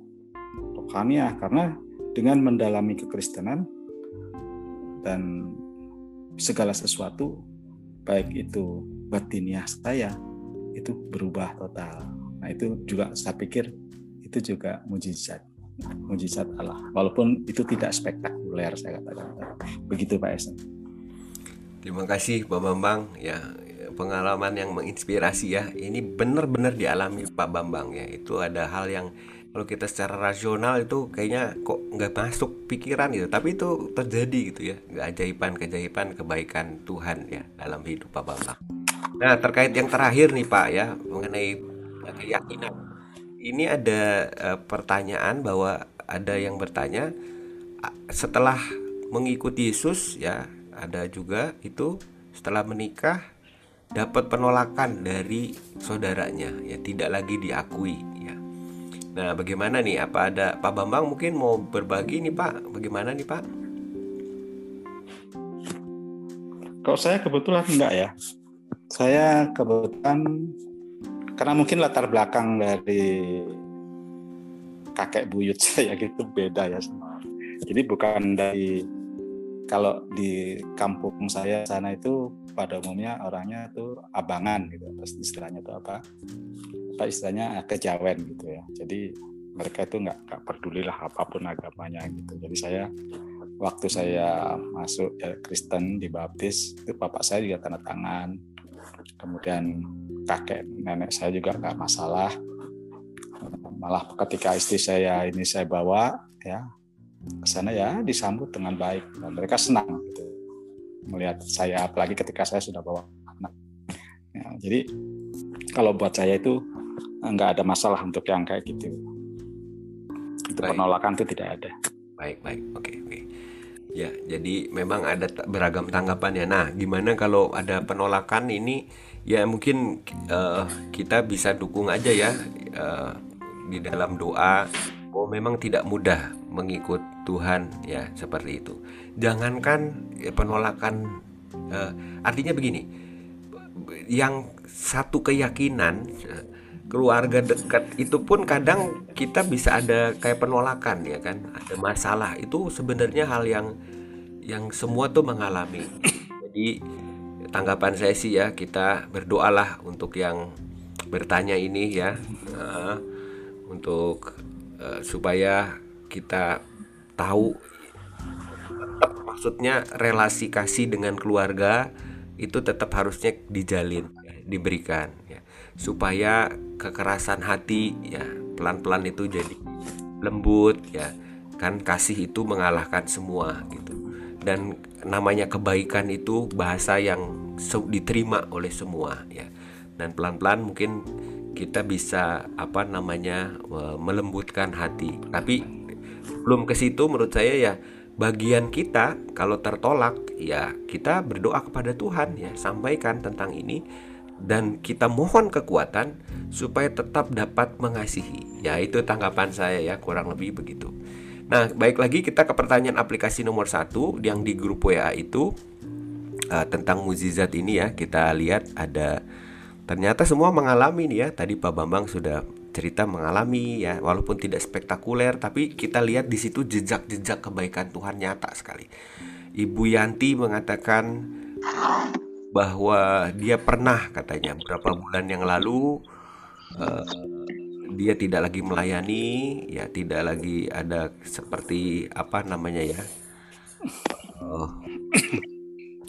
rohaniah karena dengan mendalami kekristenan dan segala sesuatu baik itu batiniah saya itu berubah total. Nah, itu juga saya pikir itu juga mujizat mujizat Allah. Walaupun itu tidak spektakuler saya katakan. Begitu Pak Esen. Terima kasih Pak Bambang ya pengalaman yang menginspirasi ya. Ini benar-benar dialami Pak Bambang ya. Itu ada hal yang kalau kita secara rasional itu kayaknya kok nggak masuk pikiran gitu. Tapi itu terjadi gitu ya. Keajaiban-keajaiban kebaikan Tuhan ya dalam hidup Pak Bambang. Nah terkait yang terakhir nih Pak ya mengenai keyakinan. Ini ada uh, pertanyaan bahwa ada yang bertanya setelah mengikuti Yesus ya ada juga itu setelah menikah dapat penolakan dari saudaranya ya tidak lagi diakui. Nah, bagaimana nih? Apa ada Pak Bambang mungkin mau berbagi nih Pak? Bagaimana nih Pak? Kalau saya kebetulan enggak ya. Saya kebetulan karena mungkin latar belakang dari kakek buyut saya gitu beda ya sama. Jadi bukan dari kalau di kampung saya sana itu pada umumnya orangnya tuh abangan gitu istilahnya itu apa apa istilahnya kejawen gitu ya. Jadi mereka itu nggak nggak peduli lah apa pun agamanya gitu. Jadi saya waktu saya masuk ya, Kristen dibaptis itu bapak saya juga tanda tangan. Kemudian kakek nenek saya juga nggak masalah. Malah ketika istri saya ini saya bawa ya ke sana ya disambut dengan baik. Dan mereka senang gitu melihat saya apalagi ketika saya sudah bawa anak. Ya, jadi kalau buat saya itu nggak ada masalah untuk yang kayak gitu itu Baik. penolakan itu tidak ada Baik, baik. Oke, oke. Ya, jadi memang ada beragam tanggapan ya. Nah, gimana kalau ada penolakan ini? Ya mungkin eh, kita bisa dukung aja ya eh, di dalam doa. Oh, memang tidak mudah mengikut Tuhan ya seperti itu. Jangankan ya, penolakan, eh, artinya begini. Yang satu keyakinan keluarga dekat itu pun kadang kita bisa ada kayak penolakan ya kan? Ada masalah. Itu sebenarnya hal yang yang semua tuh mengalami. Jadi tanggapan saya sih ya kita berdoalah untuk yang bertanya ini ya Nah, untuk eh, supaya kita tahu maksudnya relasi kasih dengan keluarga itu tetap harusnya dijalin ya, diberikan ya supaya kekerasan hati ya pelan-pelan itu jadi lembut ya. Kan kasih itu mengalahkan semua gitu. Dan namanya kebaikan itu bahasa yang diterima oleh semua ya. Dan pelan-pelan mungkin kita bisa apa namanya melembutkan hati. Tapi belum ke situ menurut saya ya bagian kita kalau tertolak ya kita berdoa kepada Tuhan ya. Sampaikan tentang ini dan kita mohon kekuatan supaya tetap dapat mengasihi. Ya itu tanggapan saya ya kurang lebih begitu. Nah baik lagi kita ke pertanyaan aplikasi nomor satu yang di grup WA itu eh, tentang mukjizat ini ya. Kita lihat ada ternyata semua mengalami nih ya. Tadi Pak Bambang sudah cerita mengalami ya walaupun tidak spektakuler tapi kita lihat di situ jejak-jejak kebaikan Tuhan nyata sekali. Ibu Yanti mengatakan bahwa dia pernah katanya beberapa bulan yang lalu eh, dia tidak lagi melayani ya tidak lagi ada seperti apa namanya ya Eh,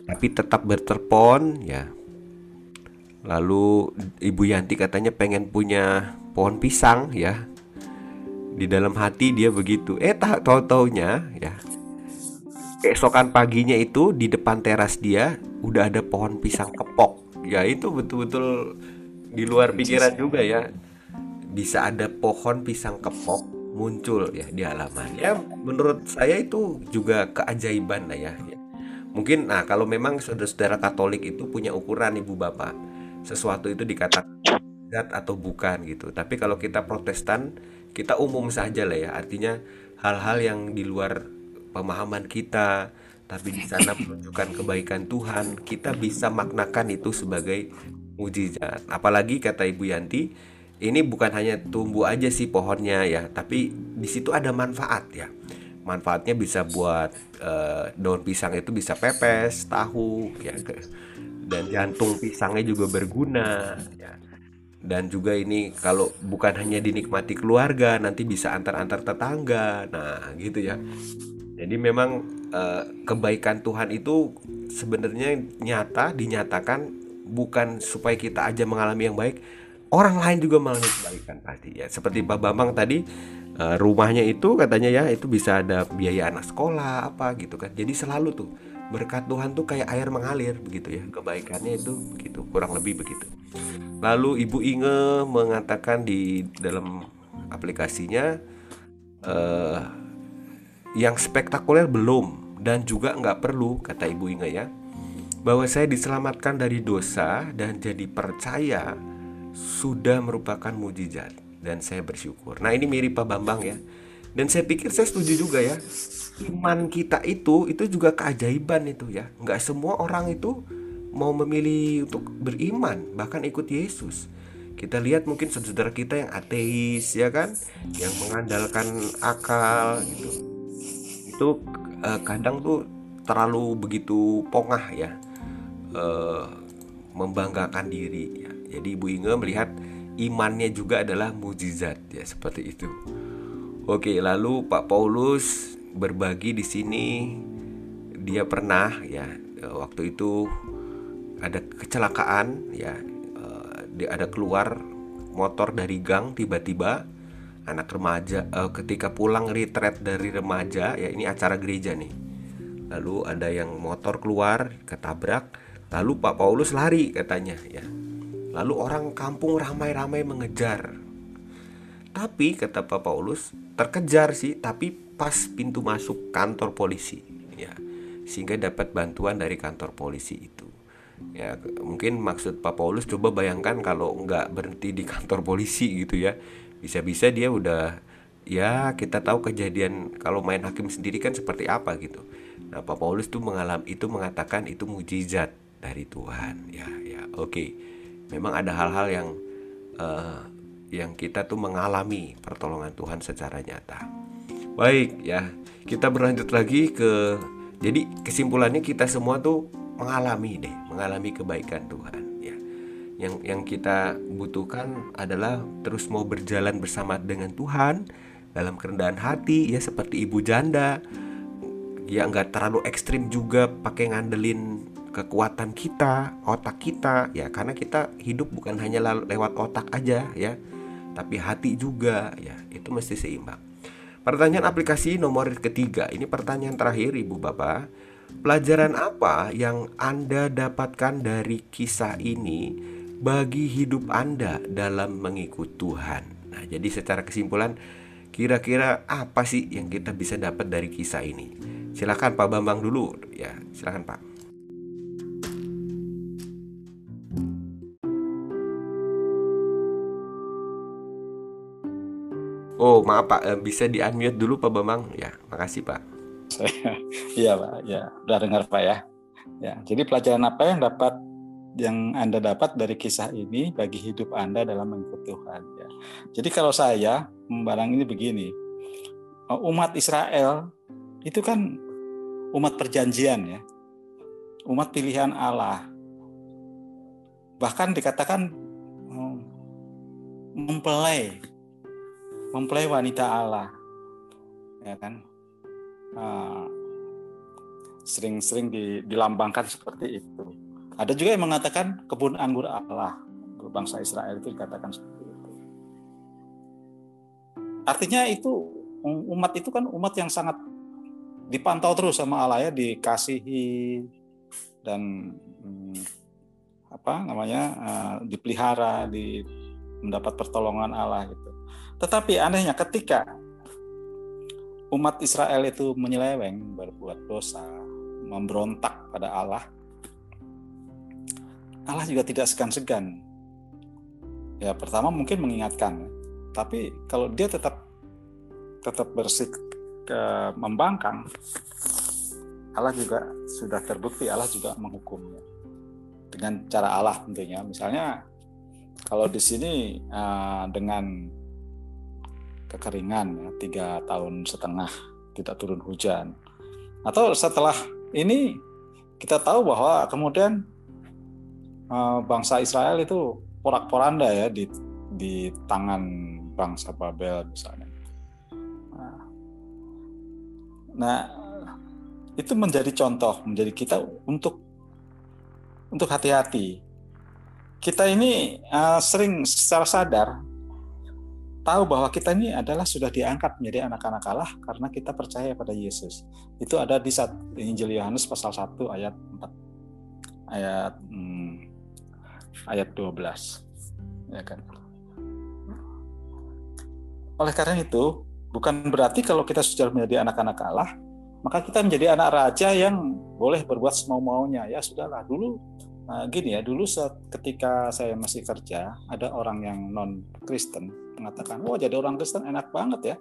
tapi tetap bertelepon ya. Lalu Ibu Yanti katanya pengen punya pohon pisang ya. Di dalam hati dia begitu. Eh tak tahu taunya ya keesokan paginya itu di depan teras dia udah ada pohon pisang kepok. Ya itu betul-betul di luar pikiran juga ya. Bisa ada pohon pisang kepok muncul ya di halaman. Ya menurut saya itu juga keajaiban lah ya, mungkin nah kalau memang saudara-saudara Katolik itu punya ukuran ibu bapak sesuatu itu dikatakan zat atau bukan gitu. Tapi kalau kita Protestan kita umum saja lah ya. Artinya hal-hal yang di luar pemahaman kita tapi di sana menunjukkan kebaikan Tuhan. Kita bisa maknakan itu sebagai mujizat. Apalagi kata Ibu Yanti ini bukan hanya tumbuh aja sih pohonnya ya tapi di situ ada manfaat ya. Manfaatnya bisa buat eh, daun pisang itu bisa pepes tahu ya dan jantung pisangnya juga berguna ya. Dan juga ini kalau bukan hanya dinikmati keluarga nanti bisa antar-antar tetangga. Nah gitu ya jadi memang eh, kebaikan Tuhan itu sebenarnya nyata dinyatakan bukan supaya kita aja mengalami yang baik orang lain juga mengalami kebaikan pasti ya. Seperti Pak Bambang tadi eh, rumahnya itu katanya ya itu bisa ada biaya anak sekolah apa gitu kan. Jadi selalu tuh berkat Tuhan tuh kayak air mengalir begitu ya. Kebaikannya itu begitu kurang lebih begitu. Lalu Ibu Inge mengatakan di dalam aplikasinya eh yang spektakuler belum dan juga nggak perlu kata Ibu Inge ya bahwa saya diselamatkan dari dosa dan jadi percaya sudah merupakan mujizat dan saya bersyukur. Nah ini mirip Pak Bambang ya. Dan saya pikir saya setuju juga ya. Iman kita itu itu juga keajaiban itu ya. Nggak semua orang itu mau memilih untuk beriman bahkan ikut Yesus. Kita lihat mungkin saudara kita yang ateis ya kan, yang mengandalkan akal gitu. Itu eh, kadang tuh terlalu begitu pongah ya uh, membanggakan diri ya. Jadi Ibu Inge melihat imannya juga adalah mujizat ya seperti itu. Oke, lalu Pak Paulus berbagi di sini dia pernah ya waktu itu ada kecelakaan ya dia ada keluar motor dari gang tiba-tiba anak remaja uh, ketika pulang retreat dari remaja ya ini acara gereja nih lalu ada yang motor keluar ketabrak lalu Pak Paulus lari katanya ya lalu orang kampung ramai-ramai mengejar tapi kata Pak Paulus terkejar sih tapi pas pintu masuk kantor polisi ya sehingga dapat bantuan dari kantor polisi itu. Ya, mungkin maksud Pak Paulus coba bayangkan kalau nggak berhenti di kantor polisi gitu ya. Bisa-bisa dia udah ya kita tahu kejadian kalau main hakim sendiri kan seperti apa gitu. Nah, Pak Paulus tuh mengalami itu mengatakan itu mujizat dari Tuhan. Ya, ya, oke. Okay. Memang ada hal-hal yang uh, yang kita tuh mengalami pertolongan Tuhan secara nyata. Baik, ya. Kita berlanjut lagi ke jadi kesimpulannya kita semua tuh mengalami deh, mengalami kebaikan Tuhan. Yang yang kita butuhkan adalah terus mau berjalan bersama dengan Tuhan dalam kerendahan hati ya seperti ibu janda ya nggak terlalu ekstrim juga pakai ngandelin kekuatan kita, otak kita ya karena kita hidup bukan hanya lewat otak aja ya, tapi hati juga ya. Itu mesti seimbang. Pertanyaan aplikasi nomor ketiga, ini pertanyaan terakhir Ibu Bapak. Pelajaran apa yang Anda dapatkan dari kisah ini bagi hidup Anda dalam mengikut Tuhan? Nah, jadi secara kesimpulan, kira-kira apa sih yang kita bisa dapat dari kisah ini? Silakan Pak Bambang dulu, ya, silakan Pak. Oh maaf Pak, eh, bisa di unmute dulu Pak Bambang? Ya, makasih Pak. Iya Pak, ya udah dengar Pak ya. Ya, jadi pelajaran apa yang dapat yang Anda dapat dari kisah ini bagi hidup Anda dalam mengikut Tuhan ya. Jadi kalau saya membarang ini begini, umat Israel itu kan umat perjanjian ya. Umat pilihan Allah. Bahkan dikatakan hmm, mempelai mempelai wanita Allah ya kan ah, sering-sering dilambangkan seperti itu ada juga yang mengatakan kebun anggur Allah bangsa Israel itu dikatakan seperti itu. Artinya itu umat itu kan umat yang sangat dipantau terus sama Allah ya dikasihi dan hmm, apa namanya uh, dipelihara di mendapat pertolongan Allah gitu. Tetapi anehnya ketika umat Israel itu menyeleweng, berbuat dosa, memberontak pada Allah, Allah juga tidak segan-segan. Ya pertama mungkin mengingatkan, tapi kalau dia tetap tetap bersik ke membangkang, Allah juga sudah terbukti Allah juga menghukumnya dengan cara Allah tentunya. Misalnya kalau di sini uh, dengan kekeringan ya, tiga tahun setengah tidak turun hujan atau setelah ini kita tahu bahwa kemudian uh, bangsa Israel itu porak-poranda ya di di tangan bangsa Babel misalnya. Nah, nah itu menjadi contoh menjadi kita untuk untuk hati-hati. Kita ini uh, sering secara sadar tahu bahwa kita ini adalah sudah diangkat menjadi anak-anak Allah karena kita percaya pada Yesus. Itu ada di Injil Yohanes pasal 1 ayat 4 ayat hmm, ayat 12 ya kan. Oleh karena itu, bukan berarti kalau kita sudah menjadi anak-anak Allah, maka kita menjadi anak raja yang boleh berbuat semau-maunya. Ya sudahlah, dulu Nah, gini ya, dulu saat ketika saya masih kerja, ada orang yang non Kristen mengatakan, "Wah, jadi orang Kristen enak banget ya.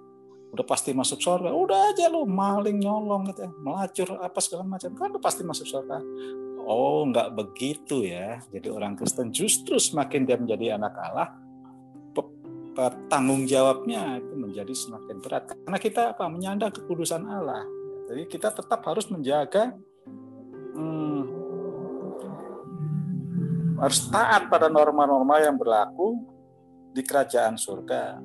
Udah pasti masuk surga. Udah aja lu maling nyolong gitu ya, melacur apa segala macam. Kan udah pasti masuk surga." Oh, nggak begitu ya. Jadi orang Kristen justru semakin dia menjadi anak Allah, tanggung jawabnya itu menjadi semakin berat karena kita apa menyandang kekudusan Allah. Jadi kita tetap harus menjaga hmm, harus taat pada norma-norma yang berlaku di kerajaan surga.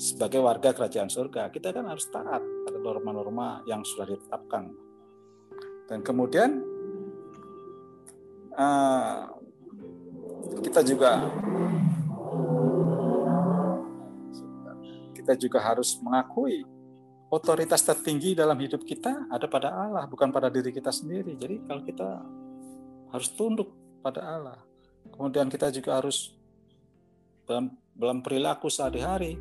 Sebagai warga kerajaan surga, kita kan harus taat pada norma-norma yang sudah ditetapkan. Dan kemudian uh, kita juga kita juga harus mengakui otoritas tertinggi dalam hidup kita ada pada Allah, bukan pada diri kita sendiri. Jadi kalau kita harus tunduk pada Allah. Kemudian kita juga harus dalam dalam perilaku sehari-hari,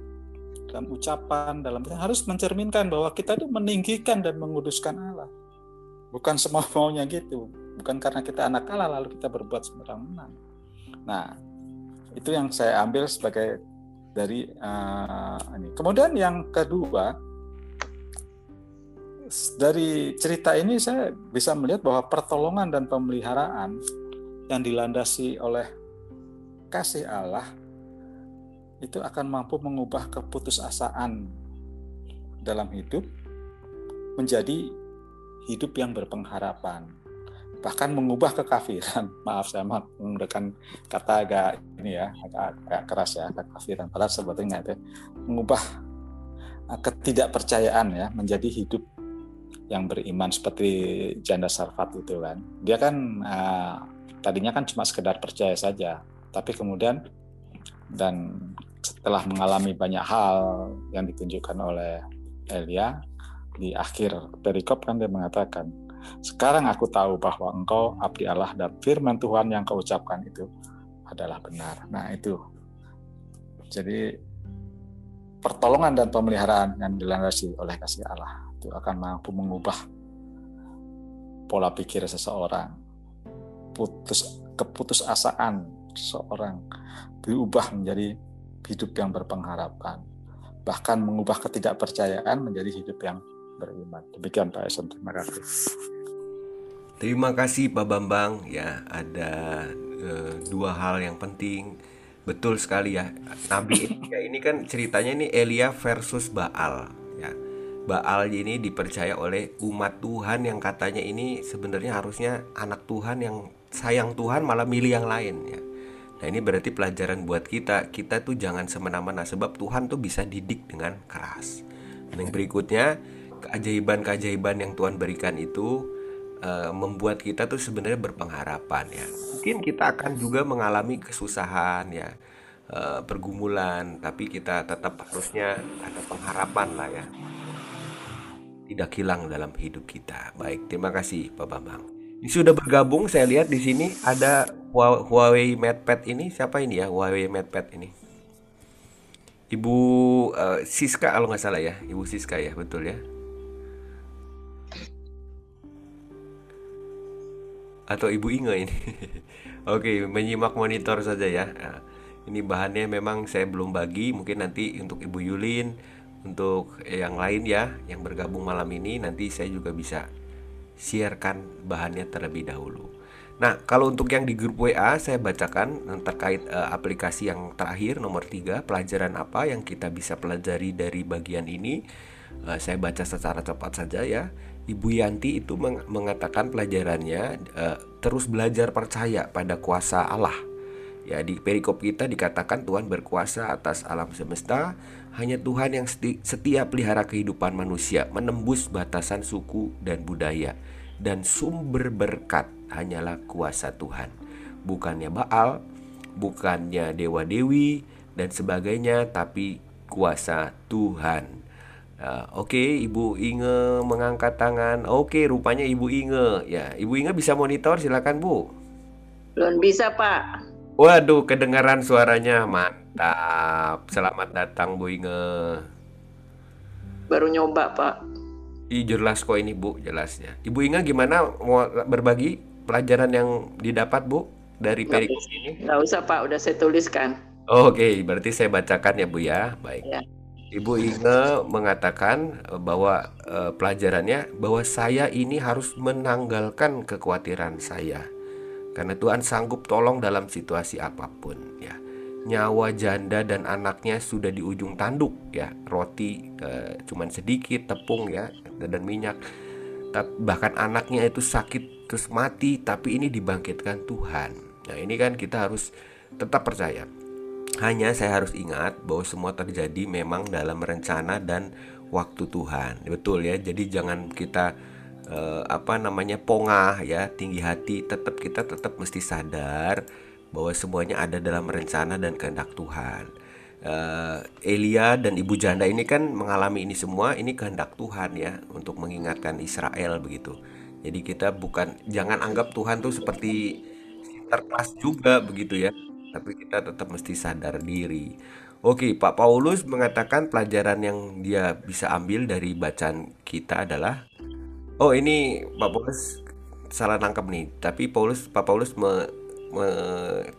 dalam ucapan, dalam harus mencerminkan bahwa kita itu meninggikan dan menguduskan Allah. Bukan semua maunya gitu. Bukan karena kita anak Allah lalu kita berbuat sembarangan. Nah, itu yang saya ambil sebagai dari uh, ini. Kemudian yang kedua, dari cerita ini saya bisa melihat bahwa pertolongan dan pemeliharaan yang dilandasi oleh kasih Allah itu akan mampu mengubah keputusasaan dalam hidup menjadi hidup yang berpengharapan bahkan mengubah kekafiran. Maaf saya menggunakan kata agak ini ya agak, agak keras ya kekafiran. Padahal sebetulnya itu mengubah uh, ketidakpercayaan ya menjadi hidup yang beriman seperti janda sarfat itu kan. Dia kan uh, tadinya kan cuma sekedar percaya saja. Tapi kemudian dan setelah mengalami banyak hal yang ditunjukkan oleh Elia di akhir perikop kan dia mengatakan sekarang aku tahu bahwa engkau abdi Allah dan firman Tuhan yang kau ucapkan itu adalah benar. Nah itu. Jadi pertolongan dan pemeliharaan yang dilandasi oleh kasih Allah itu akan mampu mengubah pola pikir seseorang, putus keputusasaan seseorang diubah menjadi hidup yang berpengharapan, bahkan mengubah ketidakpercayaan menjadi hidup yang beriman. Demikian Pak Esen, terima kasih. Terima kasih Pak Bambang. Ya ada e, dua hal yang penting. Betul sekali ya Nabi Elia ini kan ceritanya ini Elia versus Baal ya. Baal ini dipercaya oleh umat Tuhan yang katanya ini sebenarnya harusnya anak Tuhan yang sayang Tuhan malah milih yang lain ya. Nah ini berarti pelajaran buat kita. Kita tuh jangan semena-mena Sebab Tuhan tuh bisa didik dengan keras. Dan yang berikutnya Keajaiban-keajaiban yang Tuhan berikan itu uh, Membuat kita tuh sebenarnya berpengharapan ya. Mungkin kita akan juga mengalami kesusahan ya uh, Pergumulan Tapi kita tetap harusnya ada pengharapan lah ya. Tidak hilang dalam hidup kita. Baik terima kasih Pak Bambang. Ini sudah bergabung saya lihat di sini ada Huawei MatePad ini. Siapa ini ya Huawei MatePad ini? Ibu uh, Siska kalau nggak salah ya. Ibu Siska ya betul ya atau Ibu Inge ini Oke menyimak monitor saja ya nah, ini bahannya memang saya belum bagi mungkin nanti untuk Ibu Yulin untuk yang lain ya yang bergabung malam ini nanti saya juga bisa siarkan bahannya terlebih dahulu. Nah, kalau untuk yang di grup WA saya bacakan terkait uh, aplikasi yang terakhir nomor 3, pelajaran apa yang kita bisa pelajari dari bagian ini. Uh, saya baca secara cepat saja ya. Ibu Yanti itu meng mengatakan pelajarannya uh, terus belajar percaya pada kuasa Allah. Ya, di perikop kita dikatakan Tuhan berkuasa atas alam semesta, hanya Tuhan yang setia pelihara kehidupan manusia, menembus batasan suku dan budaya dan sumber berkat hanyalah kuasa Tuhan. Bukannya Baal, bukannya dewa-dewi dan sebagainya, tapi kuasa Tuhan. Uh, Oke, okay, Ibu Inge mengangkat tangan. Oke, okay, rupanya Ibu Inge. Ya, Ibu Inge bisa monitor, silakan Bu. Belum bisa, Pak. Waduh, kedengaran suaranya mantap. Selamat datang, Bu Inge. Baru nyoba, Pak. Ih, jelas kok ini Bu, jelasnya. Ibu Inga gimana mau berbagi pelajaran yang didapat Bu dari perikop ini? Nggak usah Pak, udah saya tuliskan. Oke, okay. berarti saya bacakan ya Bu ya. Baik. Ya. Ibu Inge mengatakan eh, bahwa uh, pelajarannya bahwa saya ini harus menanggalkan kekhawatiran saya. Karena Tuhan sanggup tolong dalam situasi apa pun ya nyawa janda dan anaknya sudah di ujung tanduk ya roti e, cuman sedikit tepung ya dan minyak bahkan anaknya itu sakit terus mati tapi ini dibangkitkan Tuhan. Nah, ini kan kita harus tetap percaya. Hanya saya harus ingat bahwa semua terjadi memang dalam rencana dan waktu Tuhan. Betul ya. Jadi jangan kita eh, apa namanya pongah ya, tinggi hati. Tetap kita tetap mesti sadar bahwa semuanya ada dalam rencana dan kehendak Tuhan. Uh, Elia dan ibu janda ini kan mengalami ini semua ini kehendak Tuhan ya untuk mengingatkan Israel begitu. Jadi kita bukan jangan anggap Tuhan tuh seperti terkelas juga begitu ya. Tapi kita tetap mesti sadar diri. Oke, Pak Paulus mengatakan pelajaran yang dia bisa ambil dari bacaan kita adalah Oh, ini Pak Paulus salah nangkep nih. Tapi Paulus Pak Paulus me, me,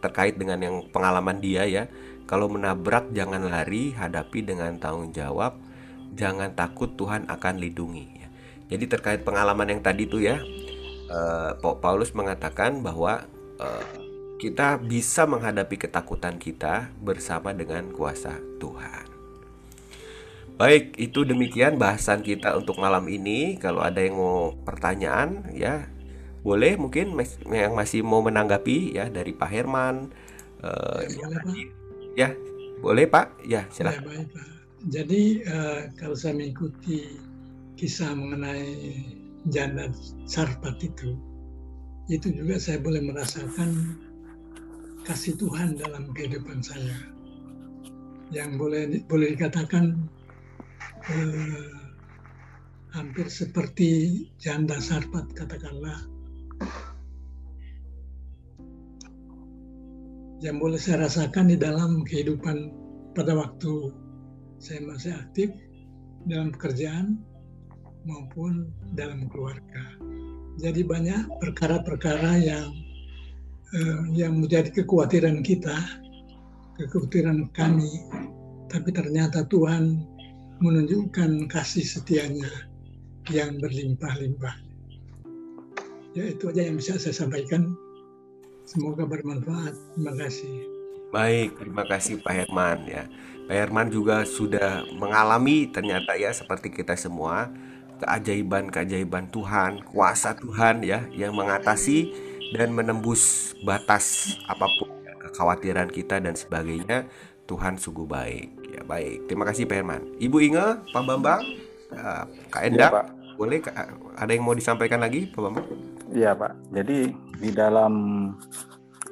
terkait dengan yang pengalaman dia ya. Kalau menabrak jangan lari, hadapi dengan tanggung jawab. Jangan takut Tuhan akan lindungi. Ya. Jadi terkait pengalaman yang tadi tuh ya, uh, Paulus mengatakan bahwa uh, kita bisa menghadapi ketakutan kita bersama dengan kuasa Tuhan. Baik, itu demikian bahasan kita untuk malam ini. Kalau ada yang mau pertanyaan, ya boleh mungkin yang masih mau menanggapi ya dari Pak Herman. Uh, ya, boleh, ya, boleh Pak. Ya, silakan. Ya, baik, Pak. Jadi uh, kalau saya mengikuti kisah mengenai janda sarpat itu, itu juga saya boleh merasakan kasih Tuhan dalam kehidupan saya. Yang boleh boleh dikatakan eh, hampir seperti janda sarpat katakanlah. Yang boleh saya rasakan di dalam kehidupan pada waktu saya masih aktif dalam pekerjaan maupun dalam keluarga. Jadi banyak perkara-perkara yang eh, yang menjadi kekhawatiran kita, kekhawatiran kami, tapi ternyata Tuhan menunjukkan kasih setianya yang berlimpah-limpah. Ya itu aja yang bisa saya sampaikan. Semoga bermanfaat. Terima kasih. Baik, terima kasih Pak Herman ya. Pak Herman juga sudah mengalami ternyata ya seperti kita semua keajaiban-keajaiban Tuhan, kuasa Tuhan ya yang mengatasi dan menembus batas apa pun ya, kekhawatiran kita dan sebagainya. Tuhan sungguh baik. Ya baik. Terima kasih Pak Herman. Ibu Inge, Pak Bambang, uh, Kak Endak, ya, Pak. boleh ada yang mau disampaikan lagi Pak Bambang? Iya Pak. Jadi di dalam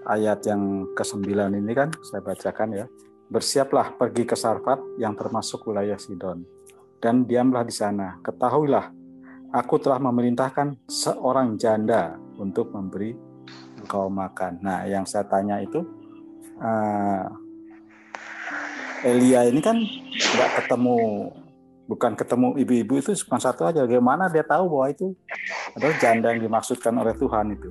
ayat yang ke-9 ini kan saya bacakan ya. Bersiaplah pergi ke Sarfat yang termasuk wilayah Sidon dan diamlah di sana. Ketahuilah, aku telah memerintahkan seorang janda untuk memberi engkau makan. Nah, yang saya tanya itu, uh, Elia ini kan nggak ketemu, bukan ketemu ibu-ibu itu cuma satu aja. Bagaimana dia tahu bahwa itu adalah janda yang dimaksudkan oleh Tuhan itu?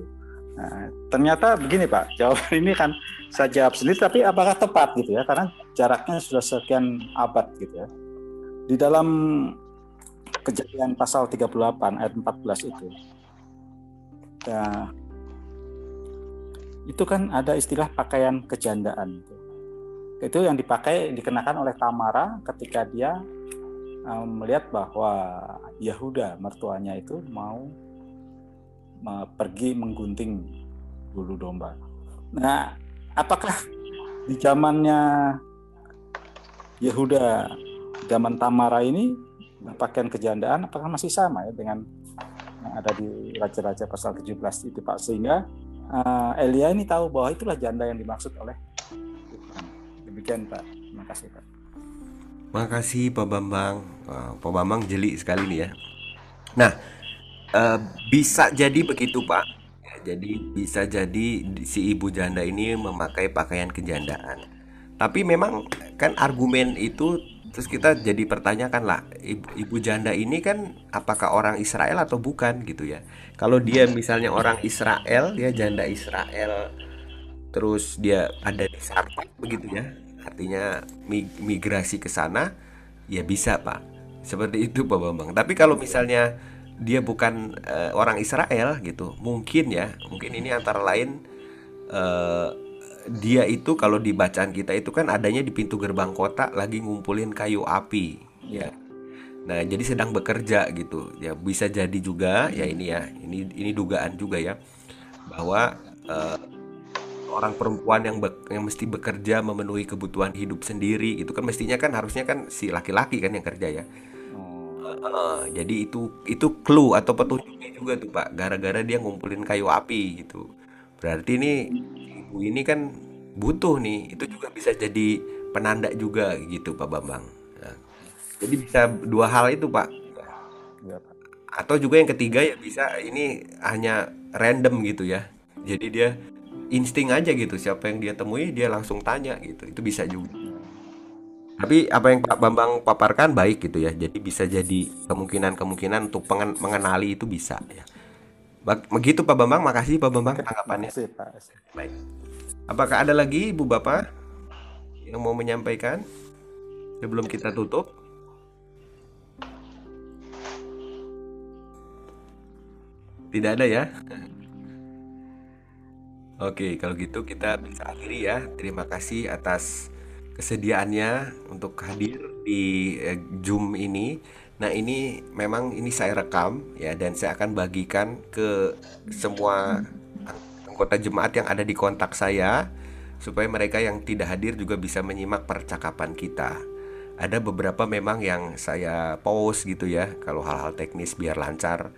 Nah, ternyata begini Pak, jawaban ini kan saya jawab sendiri, tapi apakah tepat gitu ya? Karena jaraknya sudah sekian abad gitu ya di dalam kejadian pasal 38 ayat 14 itu ya, itu kan ada istilah pakaian kejandaan itu. itu yang dipakai dikenakan oleh Tamara ketika dia um, melihat bahwa Yahuda mertuanya itu mau pergi menggunting bulu domba. Nah, apakah di zamannya Yehuda zaman Tamara ini pakaian kejandaan apakah masih sama ya dengan yang ada di Raja-Raja pasal 17 itu Pak sehingga uh, Elia ini tahu bahwa itulah janda yang dimaksud oleh Tuhan. Demikian Pak. Terima kasih Pak. Terima kasih Pak Bambang. Pak Bambang jeli sekali nih ya. Nah, uh, bisa jadi begitu Pak. Jadi bisa jadi si ibu janda ini memakai pakaian kejandaan. Tapi memang kan argumen itu Terus kita jadi pertanyakan lah, ibu, ibu janda ini kan apakah orang Israel atau bukan gitu ya? Kalau dia misalnya orang Israel, dia janda Israel, terus dia ada di Sarpat begitu ya, artinya migrasi ke sana, ya bisa pak. Seperti itu Pak Bambang. Tapi kalau misalnya dia bukan uh, orang Israel gitu, mungkin ya, mungkin ini antara lain uh, dia itu kalau di bacaan kita itu kan adanya di pintu gerbang kota lagi ngumpulin kayu api ya. Nah, jadi sedang bekerja gitu. Ya bisa jadi juga ya ini ya. Ini ini dugaan juga ya bahwa eh, orang perempuan yang be- yang mesti bekerja memenuhi kebutuhan hidup sendiri itu kan mestinya kan harusnya kan si laki-laki kan yang kerja ya. Heeh, jadi itu itu clue atau petunjuknya juga tuh Pak. Gara-gara dia ngumpulin kayu api gitu. Berarti ini ibu ini kan butuh nih. Itu juga bisa jadi penanda juga gitu Pak Bambang. Nah, jadi bisa dua hal itu Pak. iya Pak. Atau juga yang ketiga ya bisa ini hanya random gitu ya. Jadi dia insting aja gitu. Siapa yang dia temui dia langsung tanya gitu. Itu bisa juga. Tapi apa yang Pak Bambang paparkan baik gitu ya. Jadi bisa jadi kemungkinan-kemungkinan untuk mengenali itu bisa ya. Begitu Pak Bambang, makasih Pak Bambang tanggapannya. Makasih Pak. Baik. Apakah ada lagi Ibu Bapak yang mau menyampaikan sebelum kita tutup? Tidak ada ya? Oke, kalau gitu kita bisa akhiri ya. Terima kasih atas kesediaannya untuk hadir di eh, Zoom ini. Nah, ini memang ini saya rekam ya dan saya akan bagikan ke semua anggota jemaat yang ada di kontak saya supaya mereka yang tidak hadir juga bisa menyimak percakapan kita. Ada beberapa memang yang saya pause gitu ya kalau hal-hal teknis biar lancar.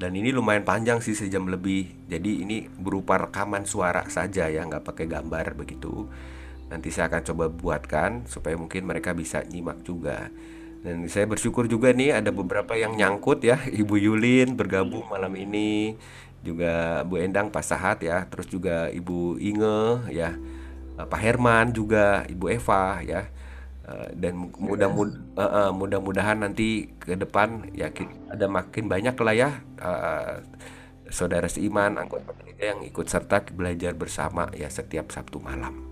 Dan ini lumayan panjang sih sejam lebih. Jadi ini berupa rekaman suara saja ya, nggak pakai gambar begitu. Nanti saya akan coba buatkan supaya mungkin mereka bisa nyimak juga. Dan saya bersyukur juga nih ada beberapa yang nyangkut ya, Ibu Yulin bergabung malam ini, juga Bu Endang Pak Sahat ya, terus juga Ibu Inge ya, eh, Pak Herman juga, Ibu Eva ya. Eh, dan mudah mudah-mudahan nanti ke depan ya ada makin banyak lah ya eh, saudara seiman anggota yang ikut serta belajar bersama ya setiap Sabtu malam.